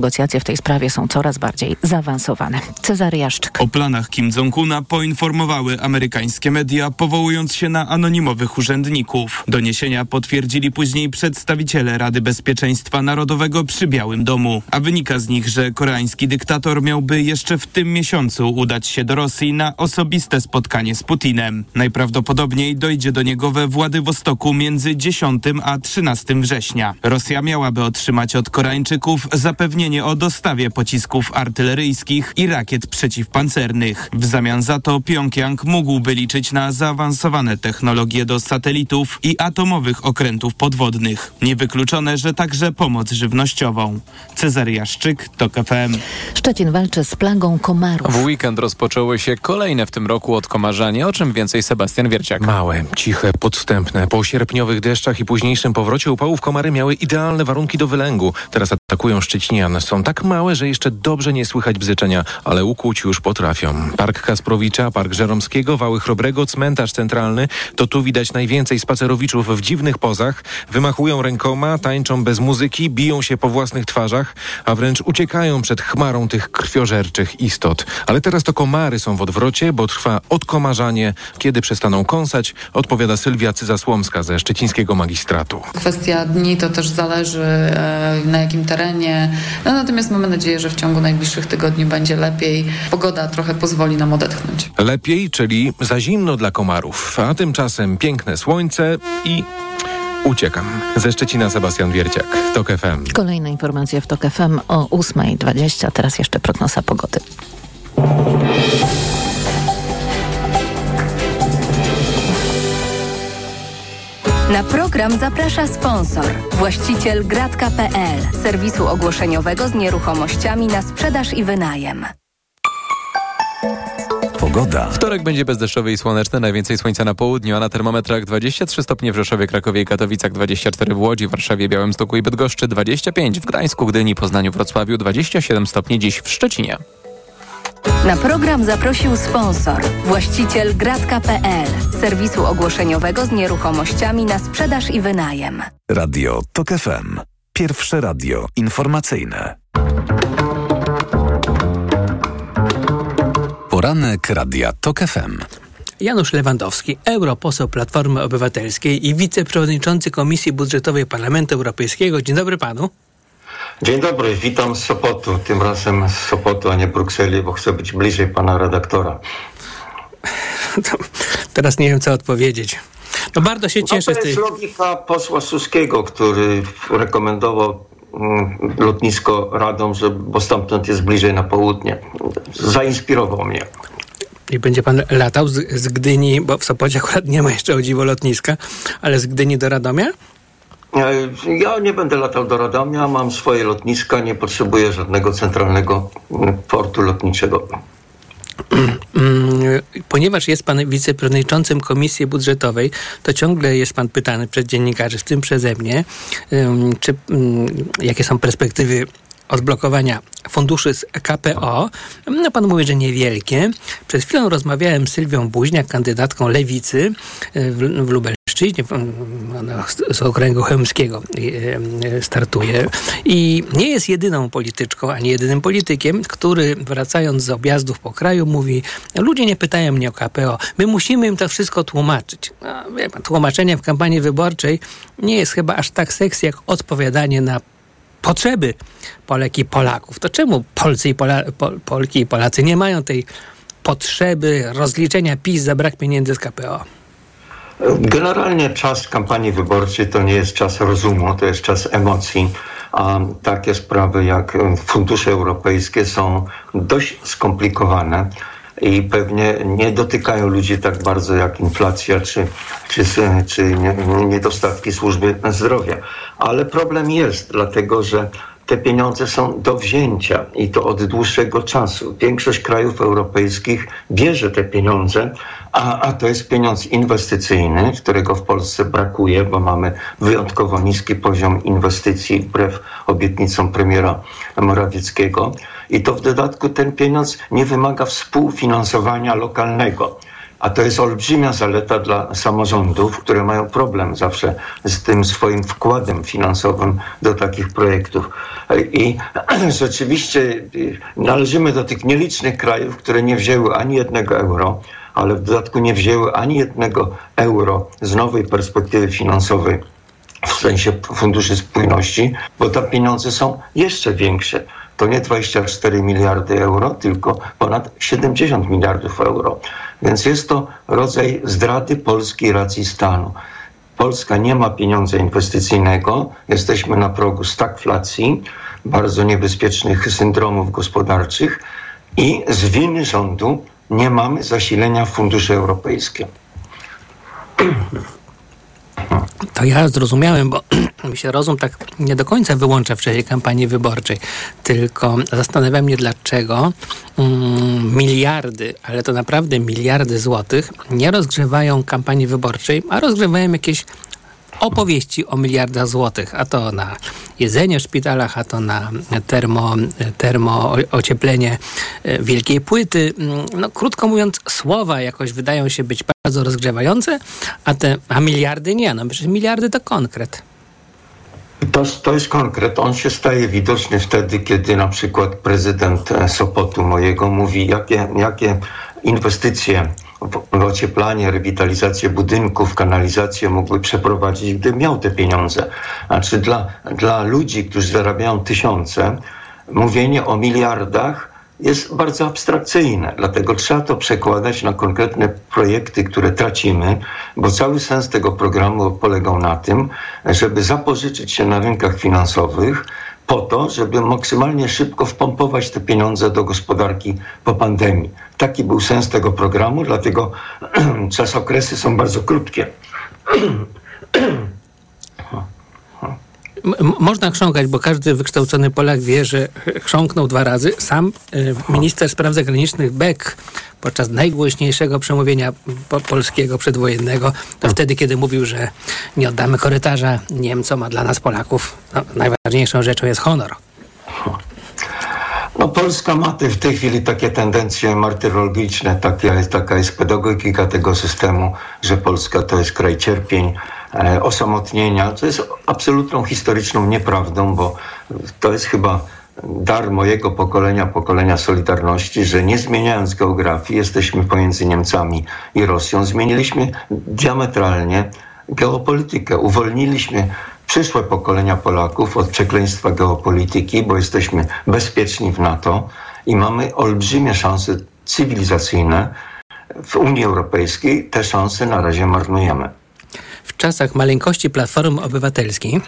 Negocjacje w tej sprawie są coraz bardziej zaawansowane. Cezary Jaszczyk. O planach Kim Jong-una poinformowały amerykańskie media, powołując się na anonimowych urzędników. Doniesienia potwierdzili później przedstawiciele Rady Bezpieczeństwa Narodowego przy Białym Domu. A wynika z nich, że koreański dyktator miałby jeszcze w tym miesiącu udać się do Rosji na osobiste spotkanie z Putinem. Najprawdopodobniej dojdzie do niego we Władywostoku między 10 a 13 września. Rosja miałaby otrzymać od Koreańczyków zapewnienie o dostawie pocisków artyleryjskich i rakiet przeciwpancernych. W zamian za to Pjongjang mógłby liczyć na zaawansowane technologie do satelitów i atomowych okrętów podwodnych. Niewykluczone, że także pomoc żywnościową. Cezary Jaszczyk, TOK FM. Szczecin walczy z plagą komarów. W weekend rozpoczęły się kolejne w tym roku odkomarzanie, o czym więcej Sebastian Wierciak. Małe, ciche, podstępne. Po sierpniowych deszczach i późniejszym powrocie upałów komary miały idealne warunki do wylęgu. Teraz atakują Szczecinian. Są tak małe, że jeszcze dobrze nie słychać bzyczenia, ale ukuć już potrafią. Park Kasprowicza, Park Żeromskiego, Wały Chrobrego, Cmentarz Centralny. To tu widać najwięcej spacerowiczów w dziwnych pozach. Wymachują rękoma, tańczą bez muzyki, biją się po własnych twarzach, a wręcz uciekają przed chmarą tych krwiożerczych istot. Ale teraz to komary są w odwrocie, bo trwa odkomarzanie. Kiedy przestaną kąsać, odpowiada Sylwia Cyzasłomska ze szczecińskiego magistratu. Kwestia dni to też zależy e, na jakim terenie. No, natomiast mamy nadzieję, że w ciągu najbliższych tygodni będzie lepiej. Pogoda trochę pozwoli nam odetchnąć. Lepiej, czyli za zimno dla komarów, a tymczasem piękne słońce i Uciekam. Ze Szczecina Sebastian Wierciak, TOK FM. Kolejne informacje w TOK FM o 8.20. Teraz jeszcze prognoza pogody. Na program zaprasza sponsor, właściciel gratka.pl, serwisu ogłoszeniowego z nieruchomościami na sprzedaż i wynajem. Pogoda. Wtorek będzie bezdeszczowy i słoneczny, najwięcej słońca na południu, a na termometrach 23 stopnie w Rzeszowie, Krakowie i Katowicach, 24 w Łodzi, Warszawie, Białymstoku i Bydgoszczy, 25 w Gdańsku, Gdyni, Poznaniu, Wrocławiu, 27 stopni dziś w Szczecinie. Na program zaprosił sponsor, właściciel gratka.pl, serwisu ogłoszeniowego z nieruchomościami na sprzedaż i wynajem. Radio TOK FM. Pierwsze radio informacyjne. Poranek Radia TOK FM. Janusz Lewandowski, europoseł Platformy Obywatelskiej i wiceprzewodniczący Komisji Budżetowej Parlamentu Europejskiego. Dzień dobry panu. Dzień dobry, witam z Sopotu. Tym razem z Sopotu, a nie Brukseli, bo chcę być bliżej pana redaktora. teraz nie wiem, co odpowiedzieć. No bardzo się cieszę no to z tej... jest logika posła Suskiego, który rekomendował mm, lotnisko Radom, bo stamtąd jest bliżej na południe. Zainspirował mnie. I będzie pan latał z, z Gdyni, bo w Sopocie akurat nie ma jeszcze o dziwo lotniska, ale z Gdyni do Radomia? E, Ja nie będę latał do Radomia, mam swoje lotniska, nie potrzebuję żadnego centralnego mm, portu lotniczego. Mm, Ponieważ jest pan wiceprzewodniczącym Komisji Budżetowej, to ciągle jest pan pytany przez dziennikarzy, w tym przeze mnie, czy, jakie są perspektywy odblokowania funduszy z KPO. No, pan mówi, że niewielkie. Przed chwilą rozmawiałem z Sylwią Buźniak, kandydatką Lewicy y, w, w Lubelszczyźnie, z- okręgu chełmskiego y, y, startuje. I nie jest jedyną polityczką, ani jedynym politykiem, który wracając z objazdów po kraju mówi, ludzie nie pytają mnie o KPO, my musimy im to wszystko tłumaczyć. No, tłumaczenie w kampanii wyborczej nie jest chyba aż tak seksy, jak odpowiadanie na potrzeby Polek i Polaków. To czemu Polcy i Pola, Pol, Polki i Polacy nie mają tej potrzeby rozliczenia PiS za brak pieniędzy z KPO? Generalnie czas kampanii wyborczej to nie jest czas rozumu, to jest czas emocji. A takie sprawy jak e, fundusze europejskie są dość skomplikowane i pewnie nie dotykają ludzi tak bardzo jak inflacja czy, czy, czy nie- niedostatki służby zdrowia. Ale problem jest, dlatego że te pieniądze są do wzięcia i to od dłuższego czasu. Większość krajów europejskich bierze te pieniądze, a, a to jest pieniądz inwestycyjny, którego w Polsce brakuje, bo mamy wyjątkowo niski poziom inwestycji wbrew obietnicom premiera Morawieckiego. I to w dodatku ten pieniądz nie wymaga współfinansowania lokalnego. A to jest olbrzymia zaleta dla samorządów, które mają problem zawsze z tym swoim wkładem finansowym do takich projektów. I rzeczywiście należymy do tych nielicznych krajów, które nie wzięły ani jednego euro, ale w dodatku nie wzięły ani jednego euro z nowej perspektywy finansowej w sensie funduszy spójności, bo tam pieniądze są jeszcze większe. To nie 24 miliardy euro, tylko ponad 70 miliardów euro. Więc jest to rodzaj zdrady polskiej racji stanu. Polska nie ma pieniądza inwestycyjnego, jesteśmy na progu stagflacji, bardzo niebezpiecznych syndromów gospodarczych i z winy rządu nie mamy zasilenia funduszy europejskie. To ja zrozumiałem, bo mi się rozum tak nie do końca wyłącza w czasie kampanii wyborczej, tylko zastanawia mnie, dlaczego mm, miliardy, ale to naprawdę miliardy złotych nie rozgrzewają kampanii wyborczej, a rozgrzewają jakieś opowieści o miliardach złotych, a to na jedzenie w szpitalach, a to na termo, termo ocieplenie e, wielkiej płyty. Mm, no, krótko mówiąc, słowa jakoś wydają się być bardzo rozgrzewające, a te a miliardy nie. No przecież miliardy to konkret. To, to jest konkret. On się staje widoczny wtedy, kiedy na przykład prezydent e, Sopotu mojego mówi, jakie, jakie inwestycje w ocieplanie, rewitalizację budynków, kanalizację mógłby przeprowadzić, gdyby miał te pieniądze. Znaczy dla, dla ludzi, którzy zarabiają tysiące, mówienie o miliardach jest bardzo abstrakcyjne, dlatego trzeba to przekładać na konkretne projekty, które tracimy, bo cały sens tego programu polegał na tym, żeby zapożyczyć się na rynkach finansowych, po to, żeby maksymalnie szybko wpompować te pieniądze do gospodarki po pandemii. Taki był sens tego programu, dlatego czasokresy są bardzo krótkie. można chrząkać, bo każdy wykształcony Polak wie, że chrząknął dwa razy. Sam y, minister spraw zagranicznych Beck podczas najgłośniejszego przemówienia po polskiego przedwojennego, to wtedy, kiedy mówił, że nie oddamy korytarza Niemcom, a dla nas Polaków no, najważniejszą rzeczą jest honor. No, Polska ma w tej chwili takie tendencje martyrologiczne, taka, taka jest pedagogika tego systemu, że Polska to jest kraj cierpień, e, osamotnienia, co jest absolutną historyczną nieprawdą, bo to jest chyba dar mojego pokolenia, pokolenia Solidarności, że nie zmieniając geografii, jesteśmy pomiędzy Niemcami i Rosją, zmieniliśmy diametralnie geopolitykę. Uwolniliśmy przyszłe pokolenia Polaków od przekleństwa geopolityki, bo jesteśmy bezpieczni w NATO i mamy olbrzymie szanse cywilizacyjne w Unii Europejskiej. Te szanse na razie marnujemy. Czasach maleńkości Platformy Obywatelskiej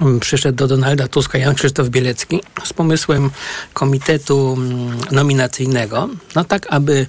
Mm, przyszedł do Donalda Tuska Jan Krzysztof Bielecki z pomysłem komitetu mm, nominacyjnego, no tak, aby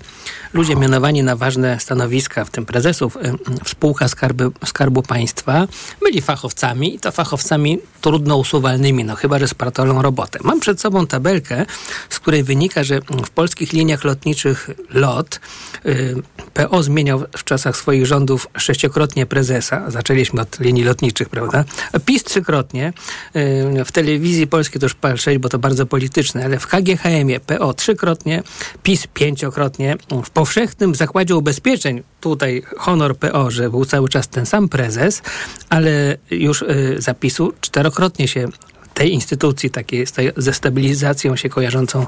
ludzie mianowani na ważne stanowiska, w tym prezesów y, w spółkach skarby, Skarbu Państwa, byli fachowcami i to fachowcami trudno usuwalnymi, no chyba, że spratolą robotę. Mam przed sobą tabelkę, z której wynika, że w polskich liniach lotniczych LOT y, PO zmieniał w czasach swoich rządów sześciokrotnie prezesa. Zaczęliśmy od linii lotniczych, prawda? PiS trzykrotnie. Y, w telewizji polskiej to już patrzeć, bo to bardzo polityczne, ale w KGHM-ie PO trzykrotnie, PiS pięciokrotnie. W powszechnym zakładzie ubezpieczeń, tutaj honor PO, że był cały czas ten sam prezes, ale już y, zapisu czterokrotnie się tej instytucji, takiej ze stabilizacją się kojarzącą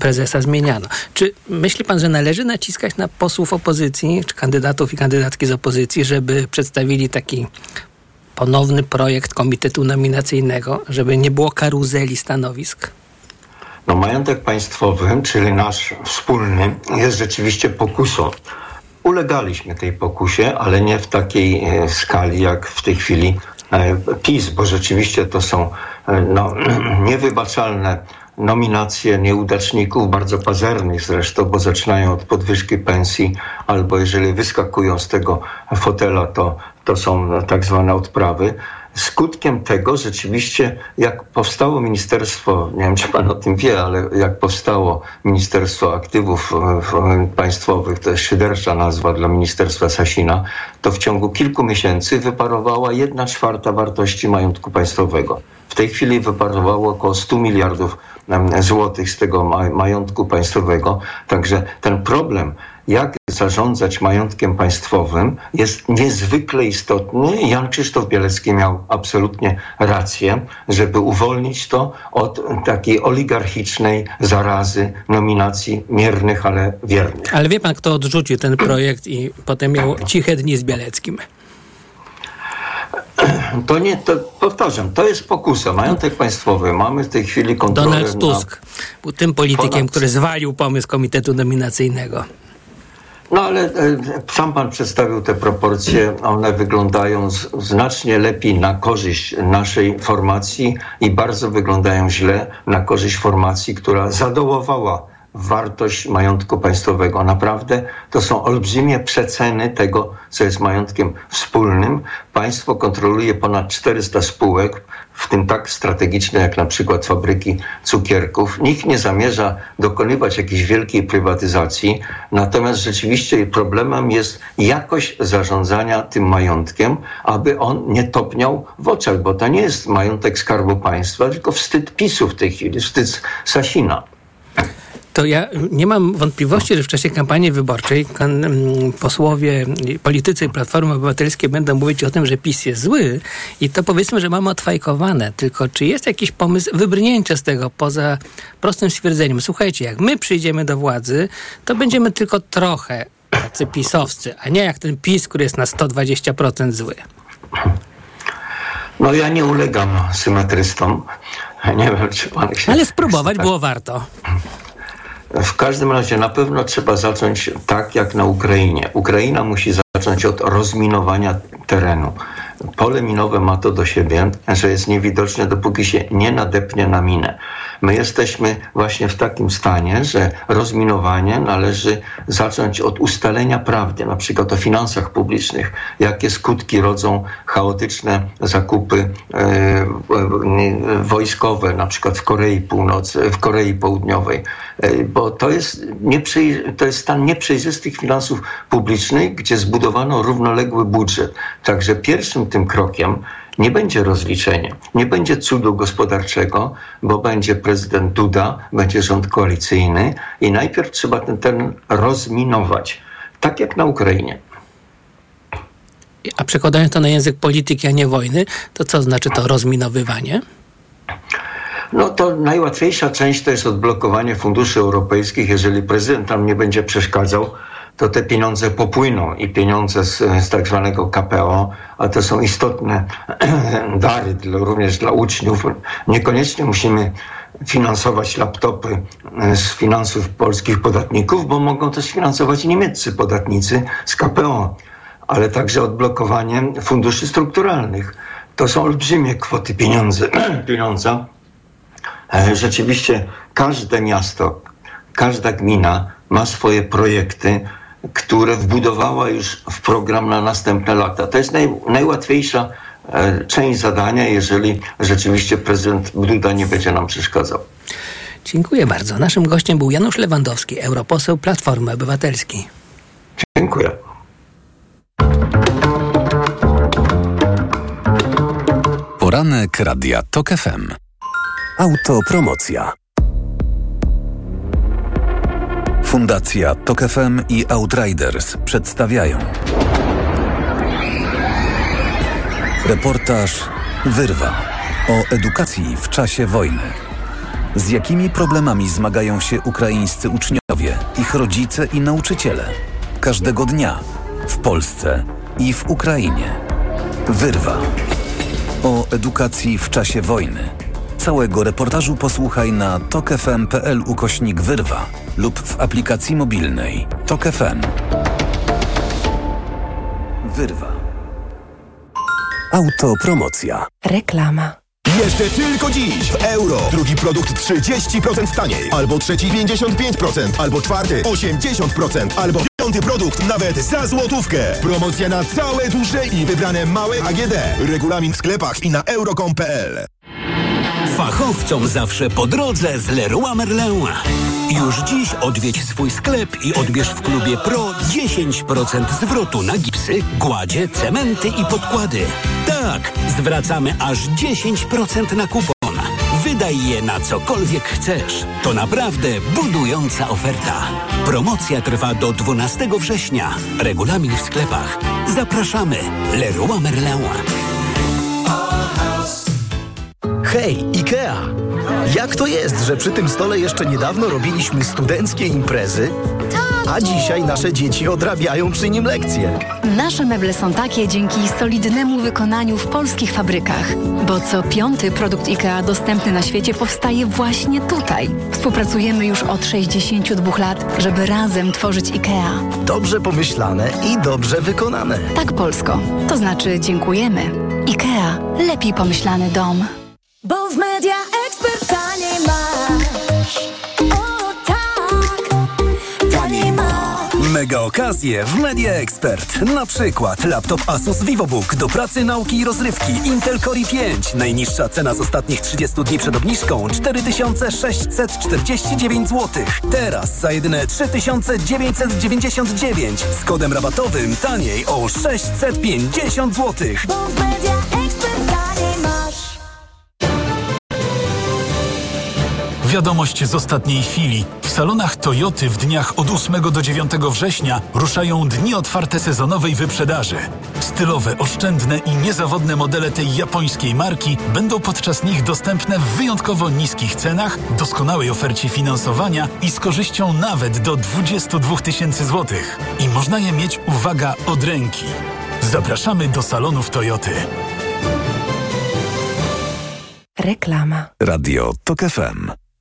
prezesa zmieniano. Czy myśli pan, że należy naciskać na posłów opozycji, czy kandydatów i kandydatki z opozycji, żeby przedstawili taki ponowny projekt komitetu nominacyjnego, żeby nie było karuzeli stanowisk? No, majątek państwowy, czyli nasz wspólny, jest rzeczywiście pokusą. Ulegaliśmy tej pokusie, ale nie w takiej e, skali, jak w tej chwili e, PiS, bo rzeczywiście to są e, no, niewybaczalne nominacje nieudaczników, bardzo pazernych zresztą, bo zaczynają od podwyżki pensji, albo jeżeli wyskakują z tego fotela, to, to są tak zwane odprawy. Skutkiem tego rzeczywiście, jak powstało Ministerstwo, nie wiem czy pan o tym wie, ale jak powstało Ministerstwo Aktywów Państwowych, to jest szydercza nazwa dla Ministerstwa Sasina, to w ciągu kilku miesięcy wyparowała jedna czwarta wartości majątku państwowego. W tej chwili wyparowało około 100 miliardów złotych z tego majątku państwowego. Także ten problem jak zarządzać majątkiem państwowym, jest niezwykle istotny. Jan Krzysztof Bielecki miał absolutnie rację, żeby uwolnić to od takiej oligarchicznej zarazy nominacji miernych, ale wiernych. Ale wie pan, kto odrzucił ten projekt i potem miał ciche dni z Bieleckim? To nie, to powtarzam, to jest pokusa. Majątek państwowy, mamy w tej chwili kontrolę Donald Tusk był tym politykiem, ponad- który zwalił pomysł komitetu nominacyjnego. No ale e, sam pan przedstawił te proporcje, one wyglądają znacznie lepiej na korzyść naszej formacji i bardzo wyglądają źle na korzyść formacji, która zadołowała wartość majątku państwowego. Naprawdę to są olbrzymie przeceny tego, co jest majątkiem wspólnym. Państwo kontroluje ponad 400 spółek, w tym tak strategiczne jak na przykład fabryki cukierków. Nikt nie zamierza dokonywać jakiejś wielkiej prywatyzacji, natomiast rzeczywiście problemem jest jakość zarządzania tym majątkiem, aby on nie topniał w oczach, bo to nie jest majątek Skarbu Państwa, tylko wstyd PiSu w tej chwili, wstyd Sasina. To ja nie mam wątpliwości, że w czasie kampanii wyborczej mm, posłowie, i politycy Platformy Obywatelskiej będą mówić o tym, że PiS jest zły i to powiedzmy, że mamy odfajkowane. Tylko czy jest jakiś pomysł wybrnięcia z tego poza prostym stwierdzeniem? Słuchajcie, jak my przyjdziemy do władzy, to będziemy tylko trochę tacy pisowscy, a nie jak ten PiS, który jest na 120% zły. No ja nie ulegam symetrystom. Nie wiem, czy pan się... Ale spróbować tak- było warto. W każdym razie na pewno trzeba zacząć tak jak na Ukrainie. Ukraina musi zacząć od rozminowania terenu. Pole minowe ma to do siebie, że jest niewidoczne, dopóki się nie nadepnie na minę. My jesteśmy właśnie w takim stanie, że rozminowanie należy zacząć od ustalenia prawdy, na przykład o finansach publicznych, jakie skutki rodzą chaotyczne zakupy e, e, wojskowe, na przykład w Korei Północy, w Korei Południowej, E, bo to jest, nieprzej, to jest stan nieprzejrzystych finansów publicznych, gdzie zbudowano równoległy budżet. Także pierwszym tym krokiem nie będzie rozliczenie, nie będzie cudu gospodarczego, bo będzie prezydent Duda, będzie rząd koalicyjny i najpierw trzeba ten teren rozminować, tak jak na Ukrainie. A przekładając to na język polityki, a nie wojny, to co znaczy to rozminowywanie? No to najłatwiejsza część to jest odblokowanie funduszy europejskich. Jeżeli prezydent tam nie będzie przeszkadzał, to te pieniądze popłyną i pieniądze z, z tak zwanego KPO, a to są istotne dary dla, również dla uczniów. Niekoniecznie musimy finansować laptopy e, z finansów polskich podatników, bo mogą to sfinansować niemieccy podatnicy z KPO, ale także odblokowanie funduszy strukturalnych. To są olbrzymie kwoty pieniądze, pieniądza. E, Rzeczywiście każde miasto, każda gmina ma swoje projekty, które wbudowała już w program na następne lata. To jest naj, najłatwiejsza e, część zadania, jeżeli rzeczywiście prezydent Duda nie będzie nam przeszkadzał. Dziękuję bardzo. Naszym gościem był Janusz Lewandowski, europoseł Platformy Obywatelskiej. Dziękuję. Poranek Radia TOK FM. Autopromocja. Fundacja TOK FM i Outriders przedstawiają Reportaż Wyrwa o edukacji w czasie wojny. Z jakimi problemami zmagają się ukraińscy uczniowie, ich rodzice i nauczyciele? Każdego dnia w Polsce i w Ukrainie. Wyrwa o edukacji w czasie wojny. Całego reportażu posłuchaj na tokefm.pl ukośnik wyrwa lub w aplikacji mobilnej Tok FM. Wyrwa. Autopromocja. Reklama. Jeszcze tylko dziś w euro. Drugi produkt 30% taniej. Albo trzeci 55%. Albo czwarty 80%. Albo piąty produkt nawet za złotówkę. Promocja na całe duże i wybrane małe AGD. Regulamin w sklepach i na euro.com.pl Fachowcom zawsze po drodze z Leroy Merlin. Już dziś odwiedź swój sklep i odbierz w klubie Pro 10% zwrotu na gipsy, gładzie, cementy i podkłady. Tak, zwracamy aż 10% na kupon. Wydaj je na cokolwiek chcesz. To naprawdę budująca oferta. Promocja trwa do 12 września. Regulamin w sklepach. Zapraszamy. Leroy Merlin. Hej, IKEA! Jak to jest, że przy tym stole jeszcze niedawno robiliśmy studenckie imprezy, a dzisiaj nasze dzieci odrabiają przy nim lekcje? Nasze meble są takie dzięki solidnemu wykonaniu w polskich fabrykach, bo co piąty produkt IKEA dostępny na świecie powstaje właśnie tutaj. Współpracujemy już od 62 lat, żeby razem tworzyć IKEA. Dobrze pomyślane i dobrze wykonane. Tak, Polsko. To znaczy dziękujemy. IKEA. Lepiej pomyślany dom. Bo w Media Expert taniej masz. O tak, taniej masz. Mega okazje w Media Expert. Na przykład laptop Asus VivoBook do pracy, nauki i rozrywki Intel Core i5. Najniższa cena z ostatnich 30 dni przed obniżką 4649 zł. Teraz za jedyne 3999 z kodem rabatowym taniej o 650 zł. Bo w Media Wiadomość z ostatniej chwili. W salonach Toyoty w dniach od 8 do 9 września ruszają dni otwarte sezonowej wyprzedaży. Stylowe, oszczędne i niezawodne modele tej japońskiej marki będą podczas nich dostępne w wyjątkowo niskich cenach, doskonałej ofercie finansowania i z korzyścią nawet do 22 tysięcy złotych. I można je mieć, uwaga, od ręki. Zapraszamy do salonów Toyoty. Reklama. Radio TOK FM.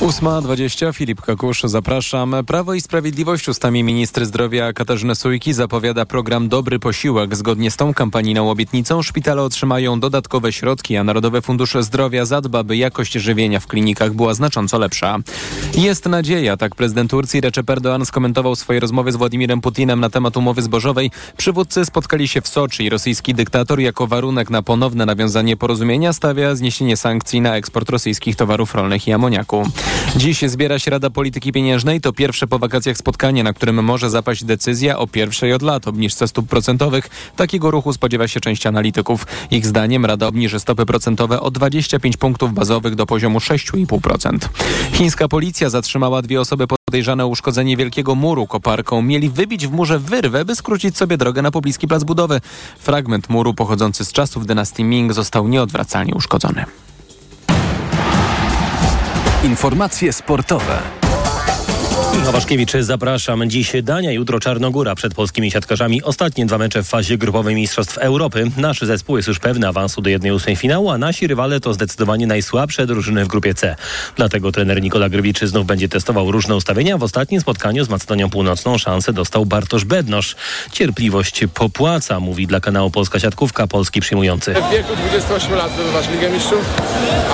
8.20, Filip Kakusz, zapraszam. Prawo i Sprawiedliwość ustami ministry zdrowia Katarzyny Sujki zapowiada program Dobry Posiłek. Zgodnie z tą kampanijną obietnicą szpitale otrzymają dodatkowe środki, a Narodowy Fundusz Zdrowia zadba, by jakość żywienia w klinikach była znacząco lepsza. Jest nadzieja, tak prezydent Turcji Recep Erdoğan skomentował swoje rozmowy z Władimirem Putinem na temat umowy zbożowej. Przywódcy spotkali się w Soczi i rosyjski dyktator jako warunek na ponowne nawiązanie porozumienia stawia zniesienie sankcji na eksport rosyjskich towarów rolnych i amoniaku. Dziś zbiera się Rada Polityki Pieniężnej. To pierwsze po wakacjach spotkanie, na którym może zapaść decyzja o pierwszej od lat obniżce stóp procentowych. Takiego ruchu spodziewa się część analityków. Ich zdaniem Rada obniży stopy procentowe o 25 punktów bazowych do poziomu 6,5%. Chińska policja zatrzymała dwie osoby podejrzane o uszkodzenie Wielkiego Muru koparką. Mieli wybić w murze wyrwę, by skrócić sobie drogę na pobliski plac budowy. Fragment muru pochodzący z czasów dynastii Ming został nieodwracalnie uszkodzony. Informacje sportowe. Michał Waszkiewicz, zapraszam. Dziś Dania, jutro Czarnogóra. Przed polskimi siatkarzami ostatnie dwa mecze w fazie grupowej Mistrzostw Europy. Nasz zespół jest już pewny awansu do 1-8 finału, a nasi rywale to zdecydowanie najsłabsze drużyny w grupie C. Dlatego trener Nikola Grywicz znów będzie testował różne ustawienia. W ostatnim spotkaniu z Macedonią Północną szansę dostał Bartosz Bednosz. Cierpliwość popłaca, mówi dla kanału Polska Siatkówka, polski przyjmujący. W wieku 28 lat zdobywasz Ligę Mistrzów,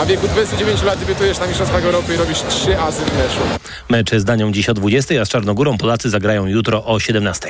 a w wieku 29 lat debiutujesz na Mistrzostwach Europy i robisz trzy asy w meczu. Mecze z Danią dziś o 20, a z Czarnogórą Polacy zagrają jutro o 17.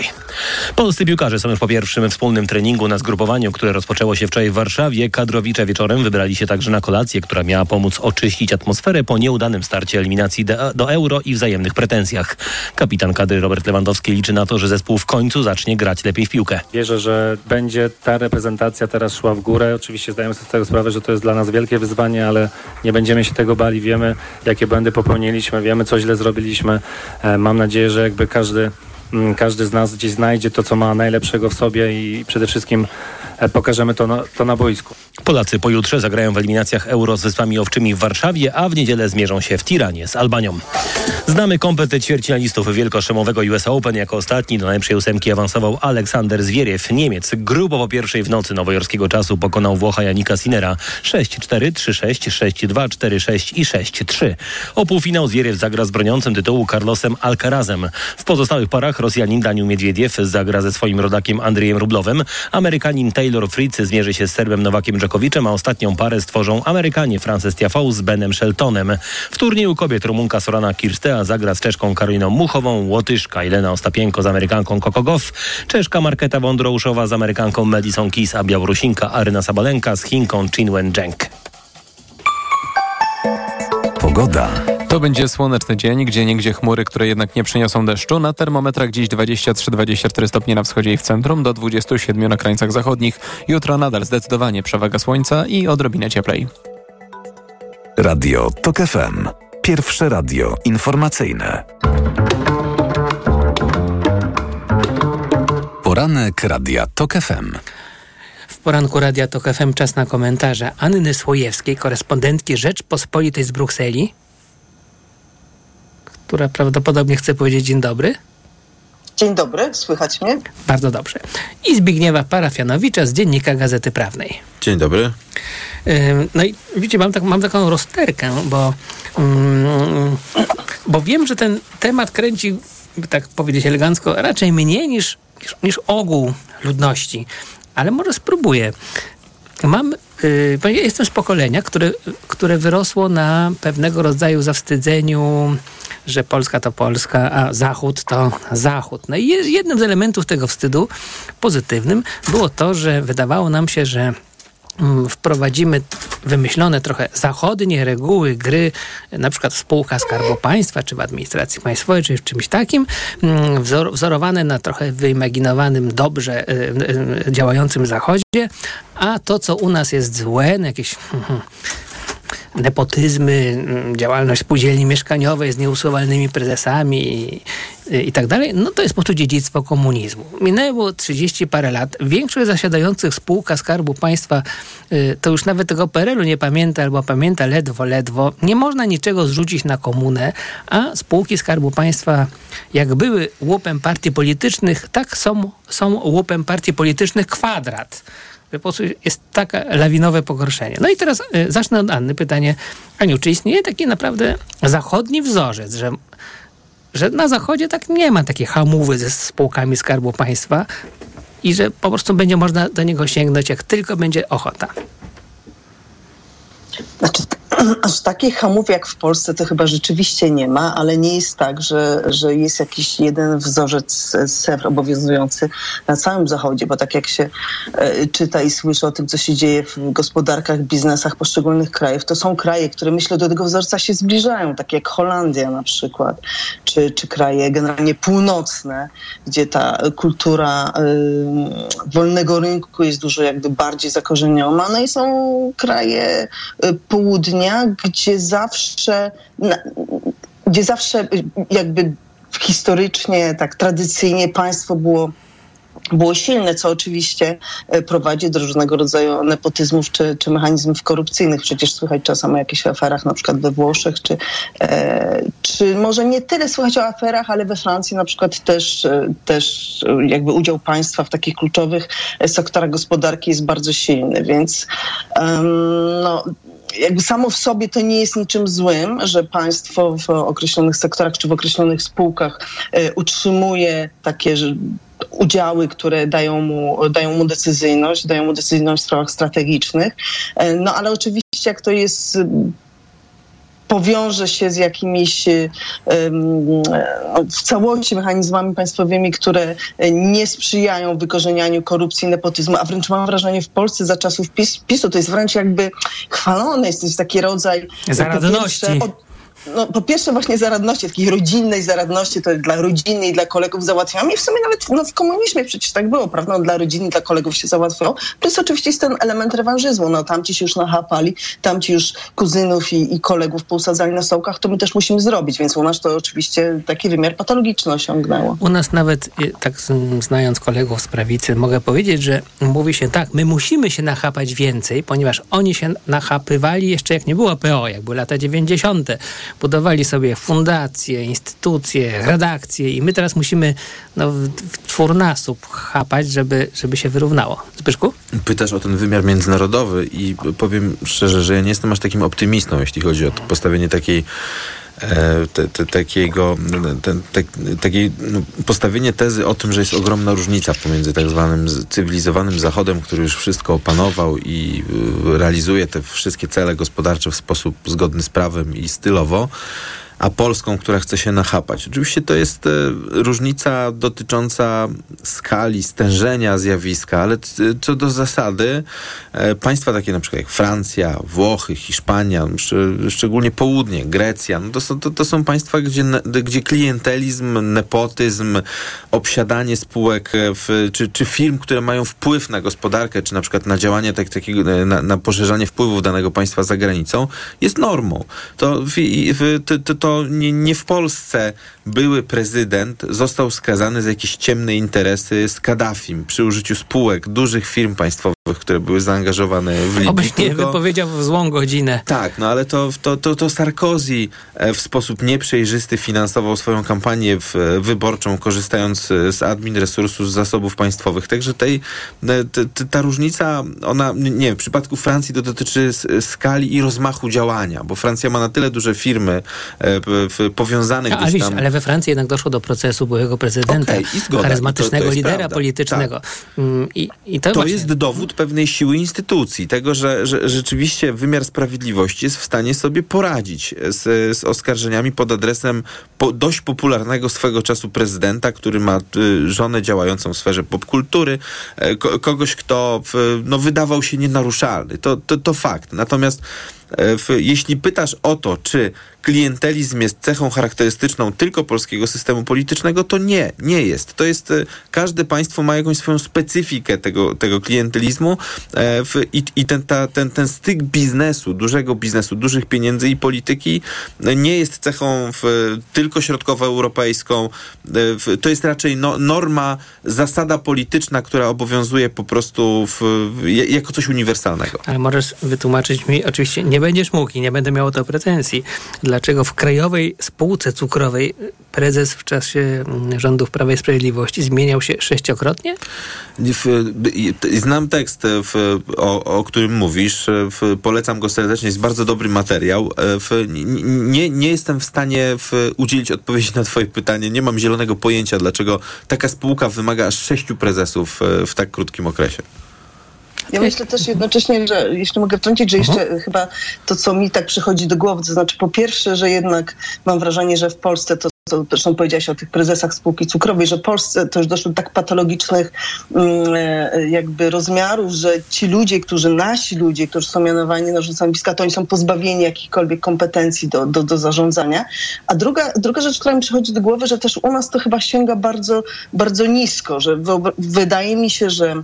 Polscy piłkarze są już po pierwszym wspólnym treningu na zgrupowaniu, które rozpoczęło się wczoraj w Warszawie. Kadrowicze wieczorem wybrali się także na kolację, która miała pomóc oczyścić atmosferę po nieudanym starcie eliminacji do, Euro i wzajemnych pretensjach. Kapitan kadry Robert Lewandowski liczy na to, że zespół w końcu zacznie grać lepiej w piłkę. Wierzę, że będzie ta reprezentacja teraz szła w górę. Oczywiście zdajemy sobie z tego sprawę, że to jest dla nas wielkie wyzwanie, ale nie będziemy się tego bali. Wiemy, jakie błędy popełniliśmy, wiemy, co źle zrobiliśmy. E, Mam nadzieję, że jakby każdy, mm, każdy z nas gdzieś znajdzie to, co ma najlepszego w sobie i przede wszystkim pokażemy to na, to na boisku. Polacy pojutrze zagrają w eliminacjach Euro z Wyspami Owczymi w Warszawie, a w niedzielę zmierzą się w Tiranie z Albanią. Znamy komplet ćwierćfinalistów wielkoszemowego US Open. Jako ostatni do najlepszej ósemki awansował Aleksander Zwieriew. Niemiec grubo po pierwszej w nocy nowojorskiego czasu pokonał Włocha Janika Sinera 6-4, 3-6, 6-2, 4-6 i 6-3. O półfinał Zwieriew zagra z broniącym tytułu Carlosem Alcarazem. W pozostałych parach Rosjanin Daniel Miedwiediew zagra ze swoim rodakiem Andrzejem Rublowem. Amerykanin Taylor Fritz zmierzy się z Serbem Nowakiem Dżokowiczem, a ostatnią parę stworzą Amerykanie Frances Tiafoe z Benem Sheltonem. W turnieju kobiet Rumunka Sorana Kirstea zagra z Czeszką Karoliną Muchową, Łotyszka Elena Ostapienko z Amerykanką Coco Goff, Czeszka Marketa Wondrouszowa z Amerykanką Madison Keys, a Białorusinka Aryna Sabalenka z Chinką Chinwen Zheng. Pogoda. To będzie słoneczny dzień, gdzie niegdzie chmury, które jednak nie przyniosą deszczu. Na termometrach dziś 23-24 stopnie na wschodzie i w centrum, do 27 na krańcach zachodnich. Jutro nadal zdecydowanie przewaga słońca i odrobinę cieplej. Radio TOK FM. Pierwsze radio informacyjne. Poranek Radia TOK FM. W poranku Radia Tok FM czas na komentarze Anny Słojewskiej, korespondentki Rzeczpospolitej z Brukseli, która prawdopodobnie chce powiedzieć dzień dobry. Dzień dobry, słychać mnie? Bardzo dobrze. I Zbigniewa Parafianowicza z Dziennika Gazety Prawnej. Dzień dobry. Ym, No i widzicie, mam, tak, mam taką rozterkę, bo, mm, bo wiem, że ten temat kręci, by tak powiedzieć elegancko, raczej mnie niż, niż, ogół ludności. Ale może spróbuję. Mam, bo ja jestem z pokolenia, które, które wyrosło na pewnego rodzaju zawstydzeniu, że Polska to Polska, a Zachód to Zachód. No i je- jednym z elementów tego wstydu pozytywnym było to, że wydawało nam się, że wprowadzimy wymyślone trochę zachodnie reguły gry, na przykład w spółkach Skarbu Państwa, czy w administracji państwowej, czy w czymś takim, mm, wzor, wzorowane na trochę wyimaginowanym, dobrze y, y, y, działającym Zachodzie, a to, co u nas jest złe, no jakieś mhm, nepotyzmy, mm, działalność spółdzielni mieszkaniowej z nieusuwalnymi prezesami i, i tak dalej, no to jest po prostu dziedzictwo komunizmu. Minęło 30 parę lat. Większość zasiadających w spółkach Skarbu Państwa y, to już nawet tego PRL-u nie pamięta albo pamięta ledwo, ledwo. Nie można niczego zrzucić na komunę, a spółki Skarbu Państwa jak były łupem partii politycznych, tak są, są łupem partii politycznych kwadrat po prostu jest takie lawinowe pogorszenie. No i teraz y, zacznę od Anny. Pytanie, Aniu, czy istnieje taki naprawdę zachodni wzorzec, że, że na Zachodzie tak nie ma takiej hamowy ze spółkami Skarbu Państwa i że po prostu będzie można do niego sięgnąć, jak tylko będzie ochota? Aż takich hamów jak w Polsce to chyba rzeczywiście nie ma, ale nie jest tak, że, że jest jakiś jeden wzorzec SER obowiązujący na całym Zachodzie, bo tak jak się e, czyta i słyszy o tym, co się dzieje w gospodarkach, biznesach poszczególnych krajów, to są kraje, które myślę do tego wzorca się zbliżają, takie jak Holandia na przykład, czy, czy kraje generalnie północne, gdzie ta kultura y, wolnego rynku jest dużo jakby bardziej zakorzeniona. No i są kraje y, południa, gdzie zawsze, gdzie zawsze jakby historycznie, tak tradycyjnie państwo było było silne, co oczywiście e, prowadzi do różnego rodzaju nepotyzmów czy, czy mechanizmów korupcyjnych. Przecież słychać czasem o jakichś aferach, na przykład we Włoszech, czy, e, czy może nie tyle słychać o aferach, ale we Francji na przykład też, e, też e, jakby udział państwa w takich kluczowych sektorach gospodarki jest bardzo silny, więc em, no, jakby samo w sobie to nie jest niczym złym, że państwo w określonych sektorach czy w określonych spółkach e, utrzymuje takie udziały, które dają mu, dają mu decyzyjność, dają mu decyzyjność w sprawach strategicznych. E, No ale oczywiście jak to jest powiąże się z jakimiś em, no, w całości mechanizmami państwowymi, które e, nie sprzyjają wykorzenianiu korupcji, nepotyzmu, a wręcz mam wrażenie w Polsce za czasów PiS, PiSu to jest wręcz jakby chwalone, jest, jest taki rodzaj Zaradności. od- no, po pierwsze właśnie zaradności, takiej rodzinnej zaradności, to dla rodziny i dla kolegów załatwiamy i w sumie nawet no, w komunizmie przecież tak było, prawda? Dla rodziny, dla kolegów się załatwiało. Plus oczywiście jest ten element rewanżyzmu, no tamci się już nachapali, tamci już kuzynów i, i kolegów pousadzali na stołkach, to my też musimy zrobić, więc u nas to oczywiście taki wymiar patologiczny osiągnęło. U nas nawet, y, tak znając kolegów z prawicy, mogę powiedzieć, że mówi się tak, my musimy się nachapać więcej, ponieważ oni się nachapywali jeszcze jak nie było PO, jak były lata 90. Budowali sobie fundacje, instytucje, redakcje i my teraz musimy no, w, czwórnasób chapać, żeby, żeby się wyrównało. Zbyszku? Pytasz o ten wymiar międzynarodowy i powiem szczerze, że ja nie jestem aż takim optymistą, jeśli chodzi o postawienie takiej te, te, takiego, te, takiej, no, postawienie tezy o tym, że jest ogromna różnica pomiędzy tak zwanym cywilizowanym Zachodem, który już wszystko opanował i y, realizuje te wszystkie cele gospodarcze w sposób zgodny z prawem i stylowo, a Polską, która chce się nachapać. Oczywiście to jest e, różnica dotycząca skali, stężenia zjawiska, ale c- co do zasady, e, państwa takie na przykład jak Francja, Włochy, Hiszpania, szcz- szczególnie południe, Grecja, no to, są, to, to są państwa, gdzie, gdzie klientelizm, nepotyzm, obsiadanie spółek e, w, czy, czy firm, które mają wpływ na gospodarkę, czy na przykład na działanie tak, takiego, e, na, na poszerzanie wpływów danego państwa za granicą, jest normą. To, to, to, to nie, nie w Polsce były prezydent został skazany za jakieś ciemne interesy z Kaddafim przy użyciu spółek dużych firm państwowych, które były zaangażowane w Libii. Obyś nie tylko- wypowiedział w złą godzinę. tak, no ale to, to, to, to Sarkozy e, w sposób nieprzejrzysty finansował swoją kampanię w, e, wyborczą, korzystając e, z admin resursu, z zasobów państwowych. Także tej, e, t, t, ta różnica, ona, nie wiem, w przypadku Francji to dotyczy skali i rozmachu działania, bo Francja ma na tyle duże firmy powiązanych ale, gdzieś tam... ale we Francji jednak doszło do procesu byłego prezydenta, i zgoda, charyzmatycznego to- to lidera prawda. politycznego. Mm, I, i to, To właśnie, jest dowód pewnej siły instytucji, tego, że, że rzeczywiście wymiar sprawiedliwości jest w stanie sobie poradzić z, z oskarżeniami pod adresem po, dość popularnego swego czasu prezydenta, który ma y, żonę działającą w sferze popkultury, e, ko, kogoś, kto no, wydawał się nienaruszalny. To, to, to fakt. Natomiast e, jeśli pytasz o to, czy klientelizm jest cechą charakterystyczną tylko polskiego systemu politycznego, to nie, nie jest. To jest, e, każde państwo ma jakąś swoją specyfikę tego, tego klientelizmu e, w, i, i ten, ta, ten, ten styk biznesu, dużego biznesu, dużych pieniędzy i polityki e, nie jest cechą w, tylko środkowoeuropejską. W, to jest raczej no, norma, zasada polityczna, która obowiązuje po prostu w, jako coś uniwersalnego. Ale możesz wytłumaczyć mi, oczywiście nie będziesz mógł i nie będę miał o to pretensji, dlaczego w krajowej spółce cukrowej prezes w czasie mm, rządów Prawa i Sprawiedliwości zmieniał się sześciokrotnie? Znam tekst, e, w, o, o którym mówisz. e, W, polecam go serdecznie. Jest bardzo dobry materiał. E, W, nie, nie jestem w stanie udzielić odpowiedzi na Twoje pytanie. Nie mam zielonego pojęcia, dlaczego taka spółka wymaga aż sześciu prezesów w tak krótkim okresie. Ja myślę też jednocześnie, że jeśli mogę wtrącić, że jeszcze chyba to, co mi tak przychodzi do głowy, to znaczy po pierwsze, że jednak mam wrażenie, że w Polsce to co zresztą powiedziałaś o tych prezesach spółki cukrowej, że w Polsce to już doszło do tak patologicznych mm, e, jakby rozmiarów, że ci ludzie, którzy, nasi ludzie, którzy są mianowani na stanowiska, to oni są pozbawieni jakichkolwiek kompetencji do, do, do zarządzania. A druga, druga rzecz, która mi przychodzi do głowy, że też u nas to chyba sięga bardzo, bardzo nisko, że wydaje mi się, że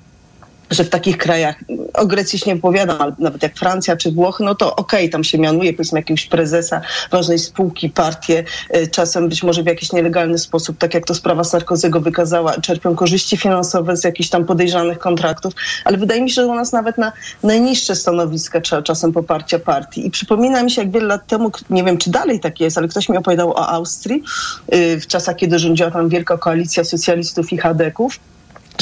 że w takich krajach, o Grecji się nie opowiadam, ale nawet jak Francja czy Włochy, no to okej, tam się mianuje powiedzmy jakiegoś prezesa ważnej spółki, partię, y, czasem być może w jakiś nielegalny sposób, tak jak to sprawa Sarkozy'ego wykazała, czerpią korzyści finansowe z jakichś tam podejrzanych kontraktów, ale wydaje mi się, że u nas nawet na najniższe stanowiska trzeba czasem poparcia partii. I przypomina mi się, jak wiele lat temu, nie wiem czy dalej tak jest, ale ktoś mi opowiadał o Austrii, y, w czasach, kiedy rządziła tam wielka koalicja socjalistów i chadeków,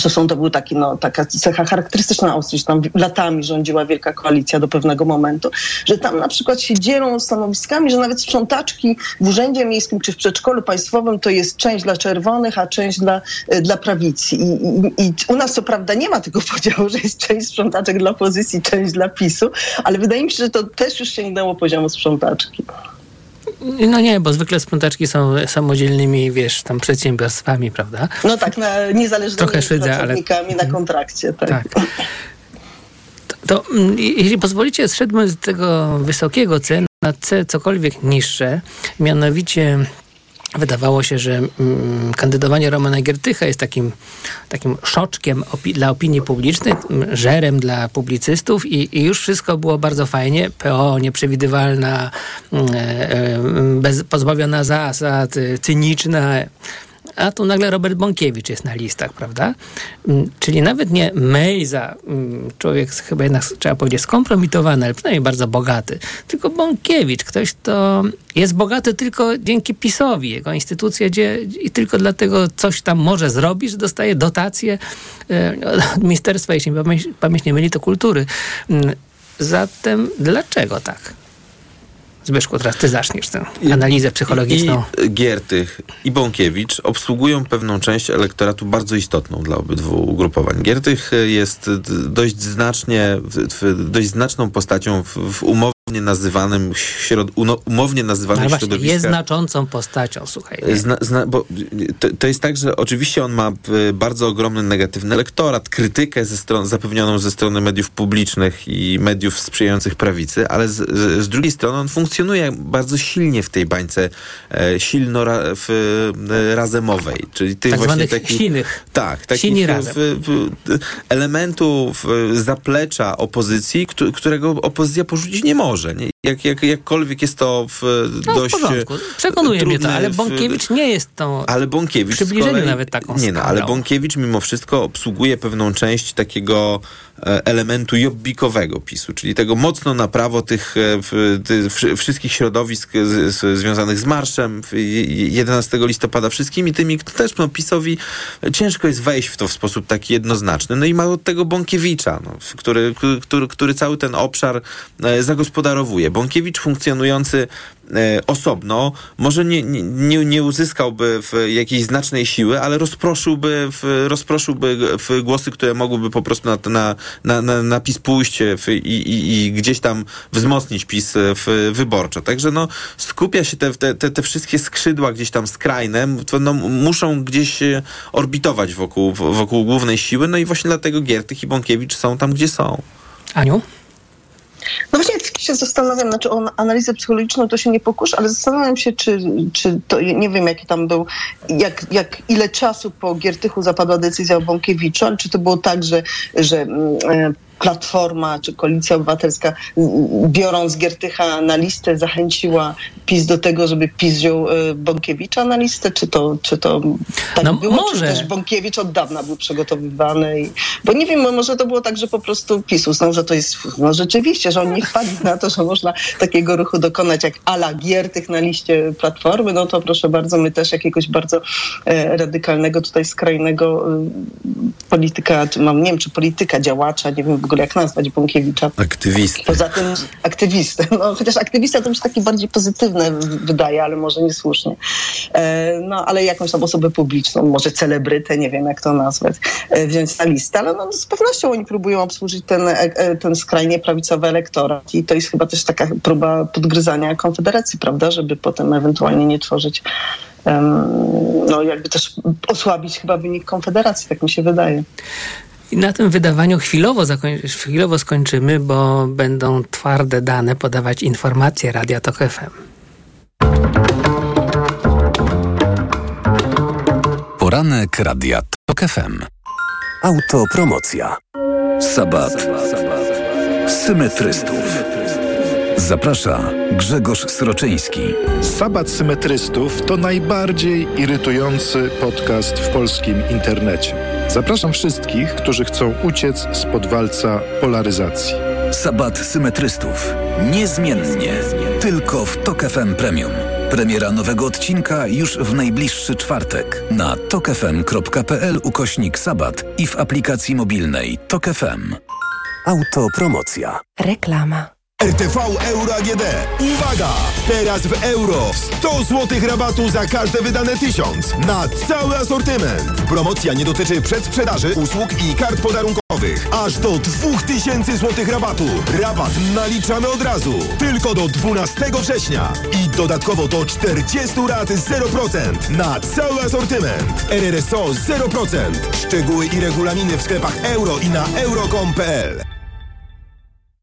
Zresztą to był taki, no, taka cecha charakterystyczna Austrii, że tam latami rządziła wielka koalicja do pewnego momentu, że tam na przykład się dzielą stanowiskami, że nawet sprzątaczki w urzędzie miejskim czy w przedszkolu państwowym to jest część dla czerwonych, a część dla, y, dla prawicy. I, i, I u nas co prawda nie ma tego podziału, że jest część sprzątaczek dla opozycji, część dla PiSu, ale wydaje mi się, że to też już sięgnęło poziomu sprzątaczki. No nie, bo zwykle sprzątaczki są samodzielnymi, wiesz, tam przedsiębiorstwami, prawda? No tak, na niezależnymi Trochę szydzę, ale- pracownikami na kontrakcie. Tak. Tak. To mm, jeśli pozwolicie, zszedłbym z tego wysokiego C na C cokolwiek niższe, mianowicie wydawało się, że mm, kandydowanie Romana Giertycha jest takim, takim szoczkiem opi- dla opinii publicznej, mm, żerem dla publicystów i, i już wszystko było bardzo fajnie. PO nieprzewidywalna, mm, e, e, bez, pozbawiona zasad, cyniczna. A tu nagle Robert Bąkiewicz jest na listach, prawda? Mm, Czyli nawet nie Mejza, mm, człowiek chyba jednak trzeba powiedzieć skompromitowany, ale przynajmniej bardzo bogaty, tylko Bąkiewicz, ktoś, kto jest bogaty tylko dzięki PiSowi, jego instytucja, gdzie i tylko dlatego coś tam może zrobić, że dostaje dotacje e, od ministerstwa, jeśli mi pamięć, pamięć nie myli, to kultury. Mm, Zatem dlaczego tak? Zbyszku, teraz ty zaczniesz tę analizę psychologiczną. I Giertych i Bąkiewicz obsługują pewną część elektoratu bardzo istotną dla obydwu ugrupowań. Giertych jest dość znacznie, dość znaczną postacią w, w umowie nazywanym, środ, umownie No nazywanych właśnie, środowiskach. jest znaczącą postacią, słuchaj. Zna, zna, bo to, to jest tak, że oczywiście on ma e, bardzo ogromny negatywny elektorat, krytykę ze stron, zapewnioną ze strony mediów publicznych i mediów sprzyjających prawicy, ale z, z, drugiej strony on funkcjonuje bardzo silnie w tej bańce e, silno ra, w, e, razemowej, czyli tych Tak właśnie takich... silnych. Tak, takich Silni razem. w, w, elementów e, zaplecza opozycji, któ- którego opozycja porzucić nie może. Nie? Jak, jak, jakkolwiek jest to w, No dość w porządku, e, przekonuje mnie to, ale Bąkiewicz nie jest tą... ale Bąkiewicz przybliżeniu kolei, nawet taką Nie no, ale. Bąkiewicz mimo wszystko obsługuje pewną część takiego e, elementu jobbikowego PiSu, czyli tego mocno na prawo tych, e, wszystkich środowisk z, z, związanych z marszem w, je- 11 listopada, wszystkimi tymi, kto też no, PiSowi ciężko jest wejść w to w sposób taki jednoznaczny. No i ma od tego Bąkiewicza, no, który, który, który cały ten obszar e, zagospodarowuje. Bąkiewicz funkcjonujący e, osobno, może nie, nie, nie, uzyskałby jakiejś znacznej siły, ale rozproszyłby, w, rozproszyłby w głosy, które mogłyby po prostu na, na, na, na, na PiS pójść w, i, i, i gdzieś tam wzmocnić PiS w, wyborczo. Także no, skupia się te, te, te, wszystkie skrzydła gdzieś tam skrajne, no, muszą gdzieś e, orbitować wokół, wokół głównej siły, no i właśnie dlatego Giertych i Bąkiewicz są tam, gdzie są. Aniu? No właśnie tak się zastanawiam, znaczy o analizę psychologiczną to się nie pokuszę, ale zastanawiam się, czy, czy to, nie wiem jaki tam był, jak, jak ile czasu po Giertychu zapadła decyzja o Bąkiewiczu, ale czy to było tak, że, że mm, e, Platforma czy Koalicja Obywatelska biorąc Giertycha na listę zachęciła PiS do tego, żeby PiS wziął e, Bąkiewicza na listę, czy to, czy to tak No było, może. czy też Bąkiewicz od dawna był przygotowywany. I, bo nie wiem, może to było tak, że po prostu PiS uznał, że to jest, no rzeczywiście, że oni nie wpadli na to, że można takiego ruchu dokonać jak ala Giertych na liście Platformy, no to proszę bardzo, my też jakiegoś bardzo e, radykalnego tutaj skrajnego e, polityka, czy mam, nie wiem, czy polityka, działacza, nie wiem ogóle jak nazwać Bąkiewicza. Aktywisty. Poza tym aktywistę. No, chociaż aktywista to już takie bardziej pozytywne wydaje, ale może niesłusznie. E, no, ale jakąś tam osobę publiczną, może celebrytę, nie wiem jak to nazwać, e, wziąć na listę. Ale no, z pewnością oni próbują obsłużyć ten, e, e, ten skrajnie prawicowy elektorat. I to jest chyba też taka próba podgryzania Konfederacji, prawda, żeby potem ewentualnie nie tworzyć no jakby też osłabić chyba wynik Konfederacji, tak mi się wydaje. I na tym wydawaniu chwilowo, zakoń- chwilowo skończymy, bo będą twarde dane podawać informacje Radia Tok FM. Poranek Radia TOK FM. Autopromocja. Sabat. Symetrystów. Zaprasza Grzegorz Sroczyński. Sabat Symetrystów to najbardziej irytujący podcast w polskim internecie. Zapraszam wszystkich, którzy chcą uciec spod walca polaryzacji. Sabat Symetrystów. Niezmiennie. Tylko w TOK FM Premium. Premiera nowego odcinka już w najbliższy czwartek na tokefm.pl ukośnik sabat i w aplikacji mobilnej TOK FM. Autopromocja. Reklama. RTV Euro AGD. Uwaga! Teraz w euro 100 zł rabatu za każde wydane 1000 na cały asortyment. Promocja nie dotyczy przedsprzedaży, usług i kart podarunkowych. Aż do 2000 zł rabatu. Rabat naliczamy od razu. Tylko do 12 września. I dodatkowo do 40 rat 0% na cały asortyment. RRSO 0%. Szczegóły i regulaminy w sklepach euro i na euro.com.pl.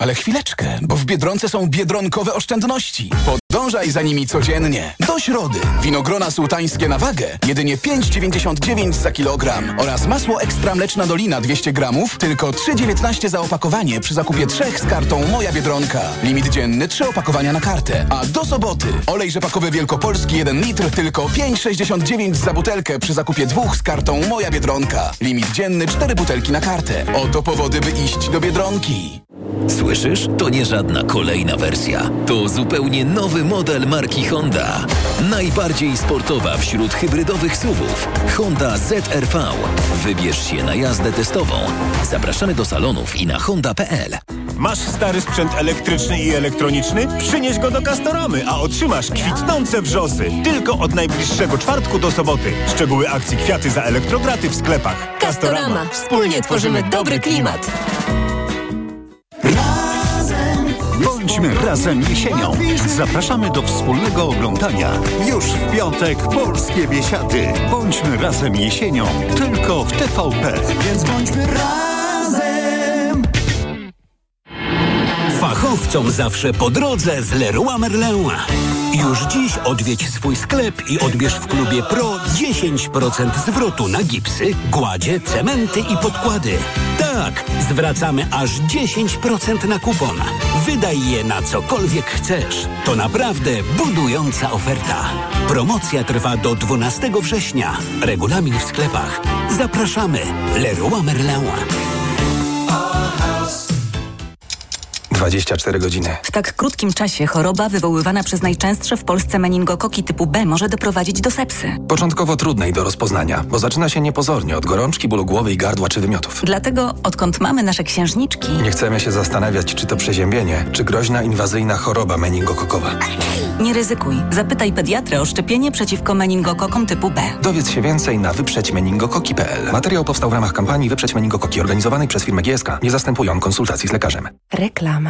Ale chwileczkę, bo w Biedronce są biedronkowe oszczędności. Podążaj za nimi codziennie. Do środy. Winogrona sułtańskie na wagę. Jedynie 5,99 za kilogram. Oraz masło ekstra mleczna dolina 200 gramów. Tylko 3,19 za opakowanie przy zakupie trzech z kartą Moja Biedronka. Limit dzienny 3 opakowania na kartę. A do soboty. Olej rzepakowy wielkopolski 1 litr. Tylko 5,69 za butelkę przy zakupie dwóch z kartą Moja Biedronka. Limit dzienny 4 butelki na kartę. Oto powody, by iść do Biedronki. Słyszysz? To nie żadna kolejna wersja. To zupełnie nowy model marki Honda. Najbardziej sportowa wśród hybrydowych SUVów. Honda ZRV. Wybierz się na jazdę testową. Zapraszamy do salonów i na honda.pl. Masz stary sprzęt elektryczny i elektroniczny? Przynieś go do Castoramy, a otrzymasz kwitnące wrzosy. Tylko od najbliższego czwartku do soboty. Szczegóły akcji Kwiaty za elektrograty w sklepach. Castorama. Wspólnie tworzymy dobry klimat. Bądźmy razem jesienią. Zapraszamy do wspólnego oglądania. Już w piątek polskie biesiady. Bądźmy razem jesienią. Tylko w TVP. Więc bądźmy razem. Fachowcom zawsze po drodze z Leroy Merlin. Już dziś odwiedź swój sklep i odbierz w klubie Pro 10% zwrotu na gipsy, gładzie, cementy i podkłady. Tak, zwracamy aż 10% na kupon. Wydaj je na cokolwiek chcesz. To naprawdę budująca oferta. Promocja trwa do 12 września. Regulamin w sklepach. Zapraszamy. Leroy Merlin. 24 godziny. W tak krótkim czasie choroba wywoływana przez najczęstsze w Polsce meningokoki typu B może doprowadzić do sepsy. Początkowo trudnej do rozpoznania, bo zaczyna się niepozornie od gorączki, bólu głowy i gardła czy wymiotów. Dlatego, odkąd mamy nasze księżniczki, Nie chcemy się zastanawiać, czy to przeziębienie, czy groźna inwazyjna choroba meningokokowa. nie ryzykuj. Zapytaj pediatrę o szczepienie przeciwko meningokokom typu B. Dowiedz się więcej na wyprzedźmeningokoki.pl. Materiał powstał w ramach kampanii Wyprzeć Meningokoki organizowanej przez firmę GSK. Nie zastępują konsultacji z lekarzem. Reklama.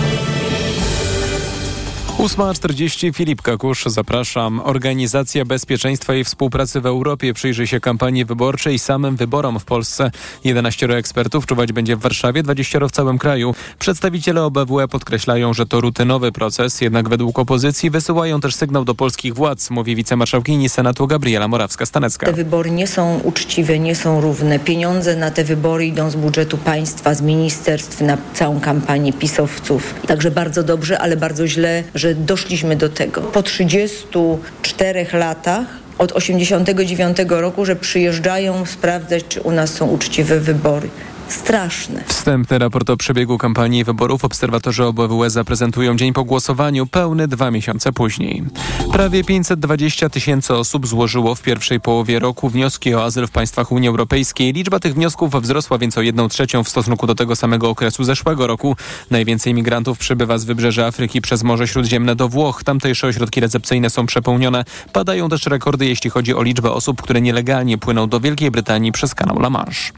8.40 Filip Kakusz, zapraszam. Organizacja Bezpieczeństwa i Współpracy w Europie przyjrzy się kampanii wyborczej i samym wyborom w Polsce. 11 ekspertów czuwać będzie w Warszawie, 20 w całym kraju. Przedstawiciele OBWE podkreślają, że to rutynowy proces, jednak według opozycji wysyłają też sygnał do polskich władz, mówi wicemarszałkini Senatu Gabriela Morawska-Stanecka. Te wybory nie są uczciwe, nie są równe. Pieniądze na te wybory idą z budżetu państwa, z ministerstw na całą kampanię pisowców. Także bardzo dobrze, ale bardzo źle, że doszliśmy do tego. Po 34 latach od 89 roku, że przyjeżdżają sprawdzać, czy u nas są uczciwe wybory. Straszne. Wstępny raport o przebiegu kampanii wyborów obserwatorzy OBWE zaprezentują dzień po głosowaniu, pełny dwa miesiące później. Prawie 520 tysięcy osób złożyło w pierwszej połowie roku wnioski o azyl w państwach Unii Europejskiej. Liczba tych wniosków wzrosła więc o 1 trzecią w stosunku do tego samego okresu zeszłego roku. Najwięcej migrantów przybywa z wybrzeża Afryki przez Morze Śródziemne do Włoch. Tamtejsze ośrodki recepcyjne są przepełnione. Padają też rekordy, jeśli chodzi o liczbę osób, które nielegalnie płyną do Wielkiej Brytanii przez kanał La Manche.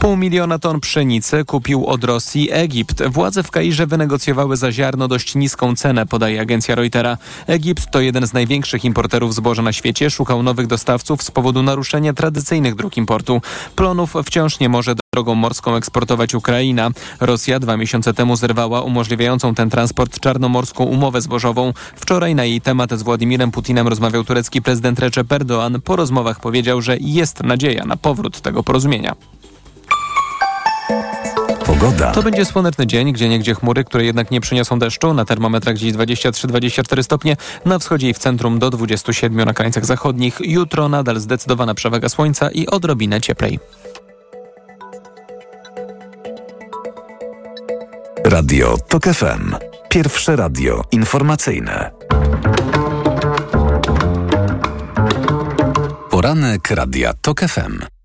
Pół miliona ton pszenicy kupił od Rosji Egipt. Władze w Kairze wynegocjowały za ziarno dość niską cenę, podaje agencja Reutera. Egipt to jeden z największych importerów zboża na świecie. Szukał nowych dostawców z powodu naruszenia tradycyjnych dróg importu. Plonów wciąż nie może drogą morską eksportować Ukraina. Rosja dwa miesiące temu zerwała umożliwiającą ten transport czarnomorską umowę zbożową. Wczoraj na jej temat z Władimirem Putinem rozmawiał turecki prezydent Recep Erdoğan. Po rozmowach powiedział, że jest nadzieja na powrót tego porozumienia. Pogoda. To będzie słoneczny dzień, gdzie niegdzie chmury, które jednak nie przyniosą deszczu. Na termometrach dziś 23-24 stopnie, na wschodzie i w centrum do 27 na krańcach zachodnich. Jutro nadal zdecydowana przewaga słońca i odrobinę cieplej. Radio TOK FM. Pierwsze radio informacyjne. Poranek Radia TOK FM.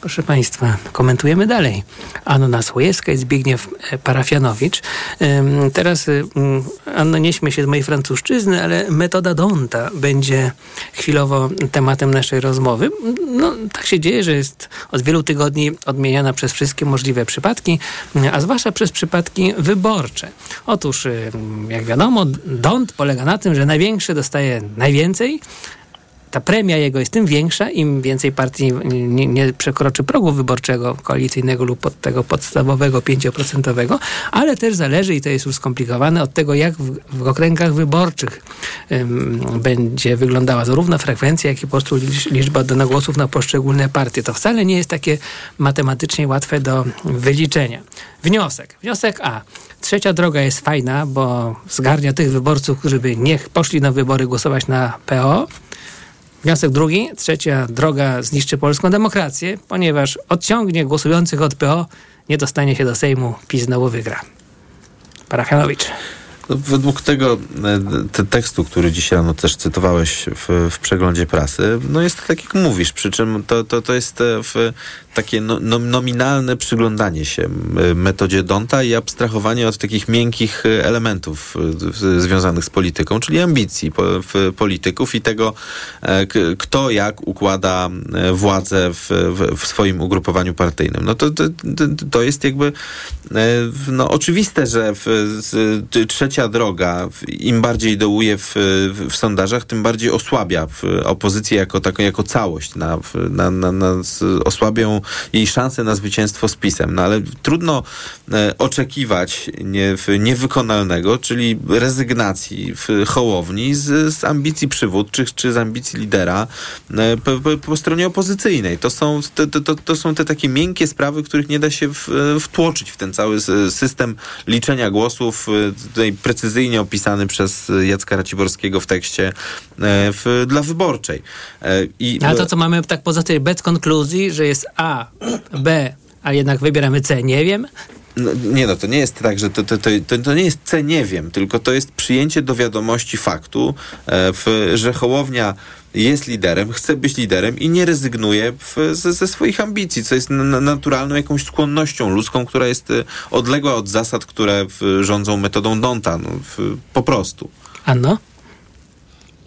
Proszę Państwa, komentujemy dalej. Anna Słojewska i Zbigniew e, Parafianowicz. Teraz, y, Anno, nie śmiej się z mojej francuszczyzny, ale metoda Donta będzie chwilowo tematem naszej rozmowy. No, tak się dzieje, że jest od wielu tygodni odmieniana przez wszystkie możliwe przypadki, a zwłaszcza przez przypadki wyborcze. Otóż, y, jak wiadomo, Dont polega na tym, że największy dostaje najwięcej, ta premia jego jest tym większa, im więcej partii nie, nie przekroczy progu wyborczego koalicyjnego lub pod tego podstawowego 5%, ale też zależy, i to jest już skomplikowane, od tego, jak w, w okręgach wyborczych ym, będzie wyglądała zarówno frekwencja, jak i po prostu licz- liczba donogłosów na poszczególne partie. To wcale nie jest takie matematycznie łatwe do wyliczenia. Wniosek. Wniosek A. Trzecia droga jest fajna, bo zgarnia tych wyborców, którzy by niech poszli na wybory głosować na PO. Wniosek drugi, trzecia droga zniszczy polską demokrację, ponieważ odciągnie głosujących od PO, nie dostanie się do Sejmu, PiS znowu wygra. Parachanowicz. No, według tego e, te tekstu, który dzisiaj rano też cytowałeś w, w przeglądzie prasy, no jest tak jak mówisz, przy czym to, to, to jest e, w, takie no, no, nominalne przyglądanie się metodzie Donta i abstrahowanie od takich miękkich e, elementów związanych z polityką, czyli ambicji polityków i tego, kto jak układa władzę w, w, swoim ugrupowaniu partyjnym. No to, to, to jest jakby no, oczywiste, że w, trzecia droga im bardziej dołuje w, w, sondażach, tym bardziej osłabia opozycję jako jako całość. Na, na, na, na, osłabią jej szanse na zwycięstwo z PiSem. No ale trudno e, oczekiwać nie, niewykonalnego, czyli rezygnacji w Hołowni z, z ambicji przywódczych czy z ambicji lidera e, po, po, po stronie opozycyjnej. To są, to, to, to, są te takie miękkie sprawy, których nie da się w, wtłoczyć w ten cały system liczenia głosów, e, tutaj precyzyjnie opisany przez Jacka Raciborskiego w tekście e, w, dla wyborczej. E, I, Ale to, co mamy tak poza tym bez konkluzji, że jest A, B, a jednak wybieramy C, nie wiem, no, nie no, to nie jest tak, że to, to, to, to, nie jest C nie wiem, tylko to jest przyjęcie do wiadomości faktu, e, w, że Hołownia jest liderem, chce być liderem i nie rezygnuje w, ze, ze, swoich ambicji, co jest naturalną jakąś skłonnością ludzką, która jest e, odległa od zasad, które w, rządzą metodą Donta, no, po prostu. Anno?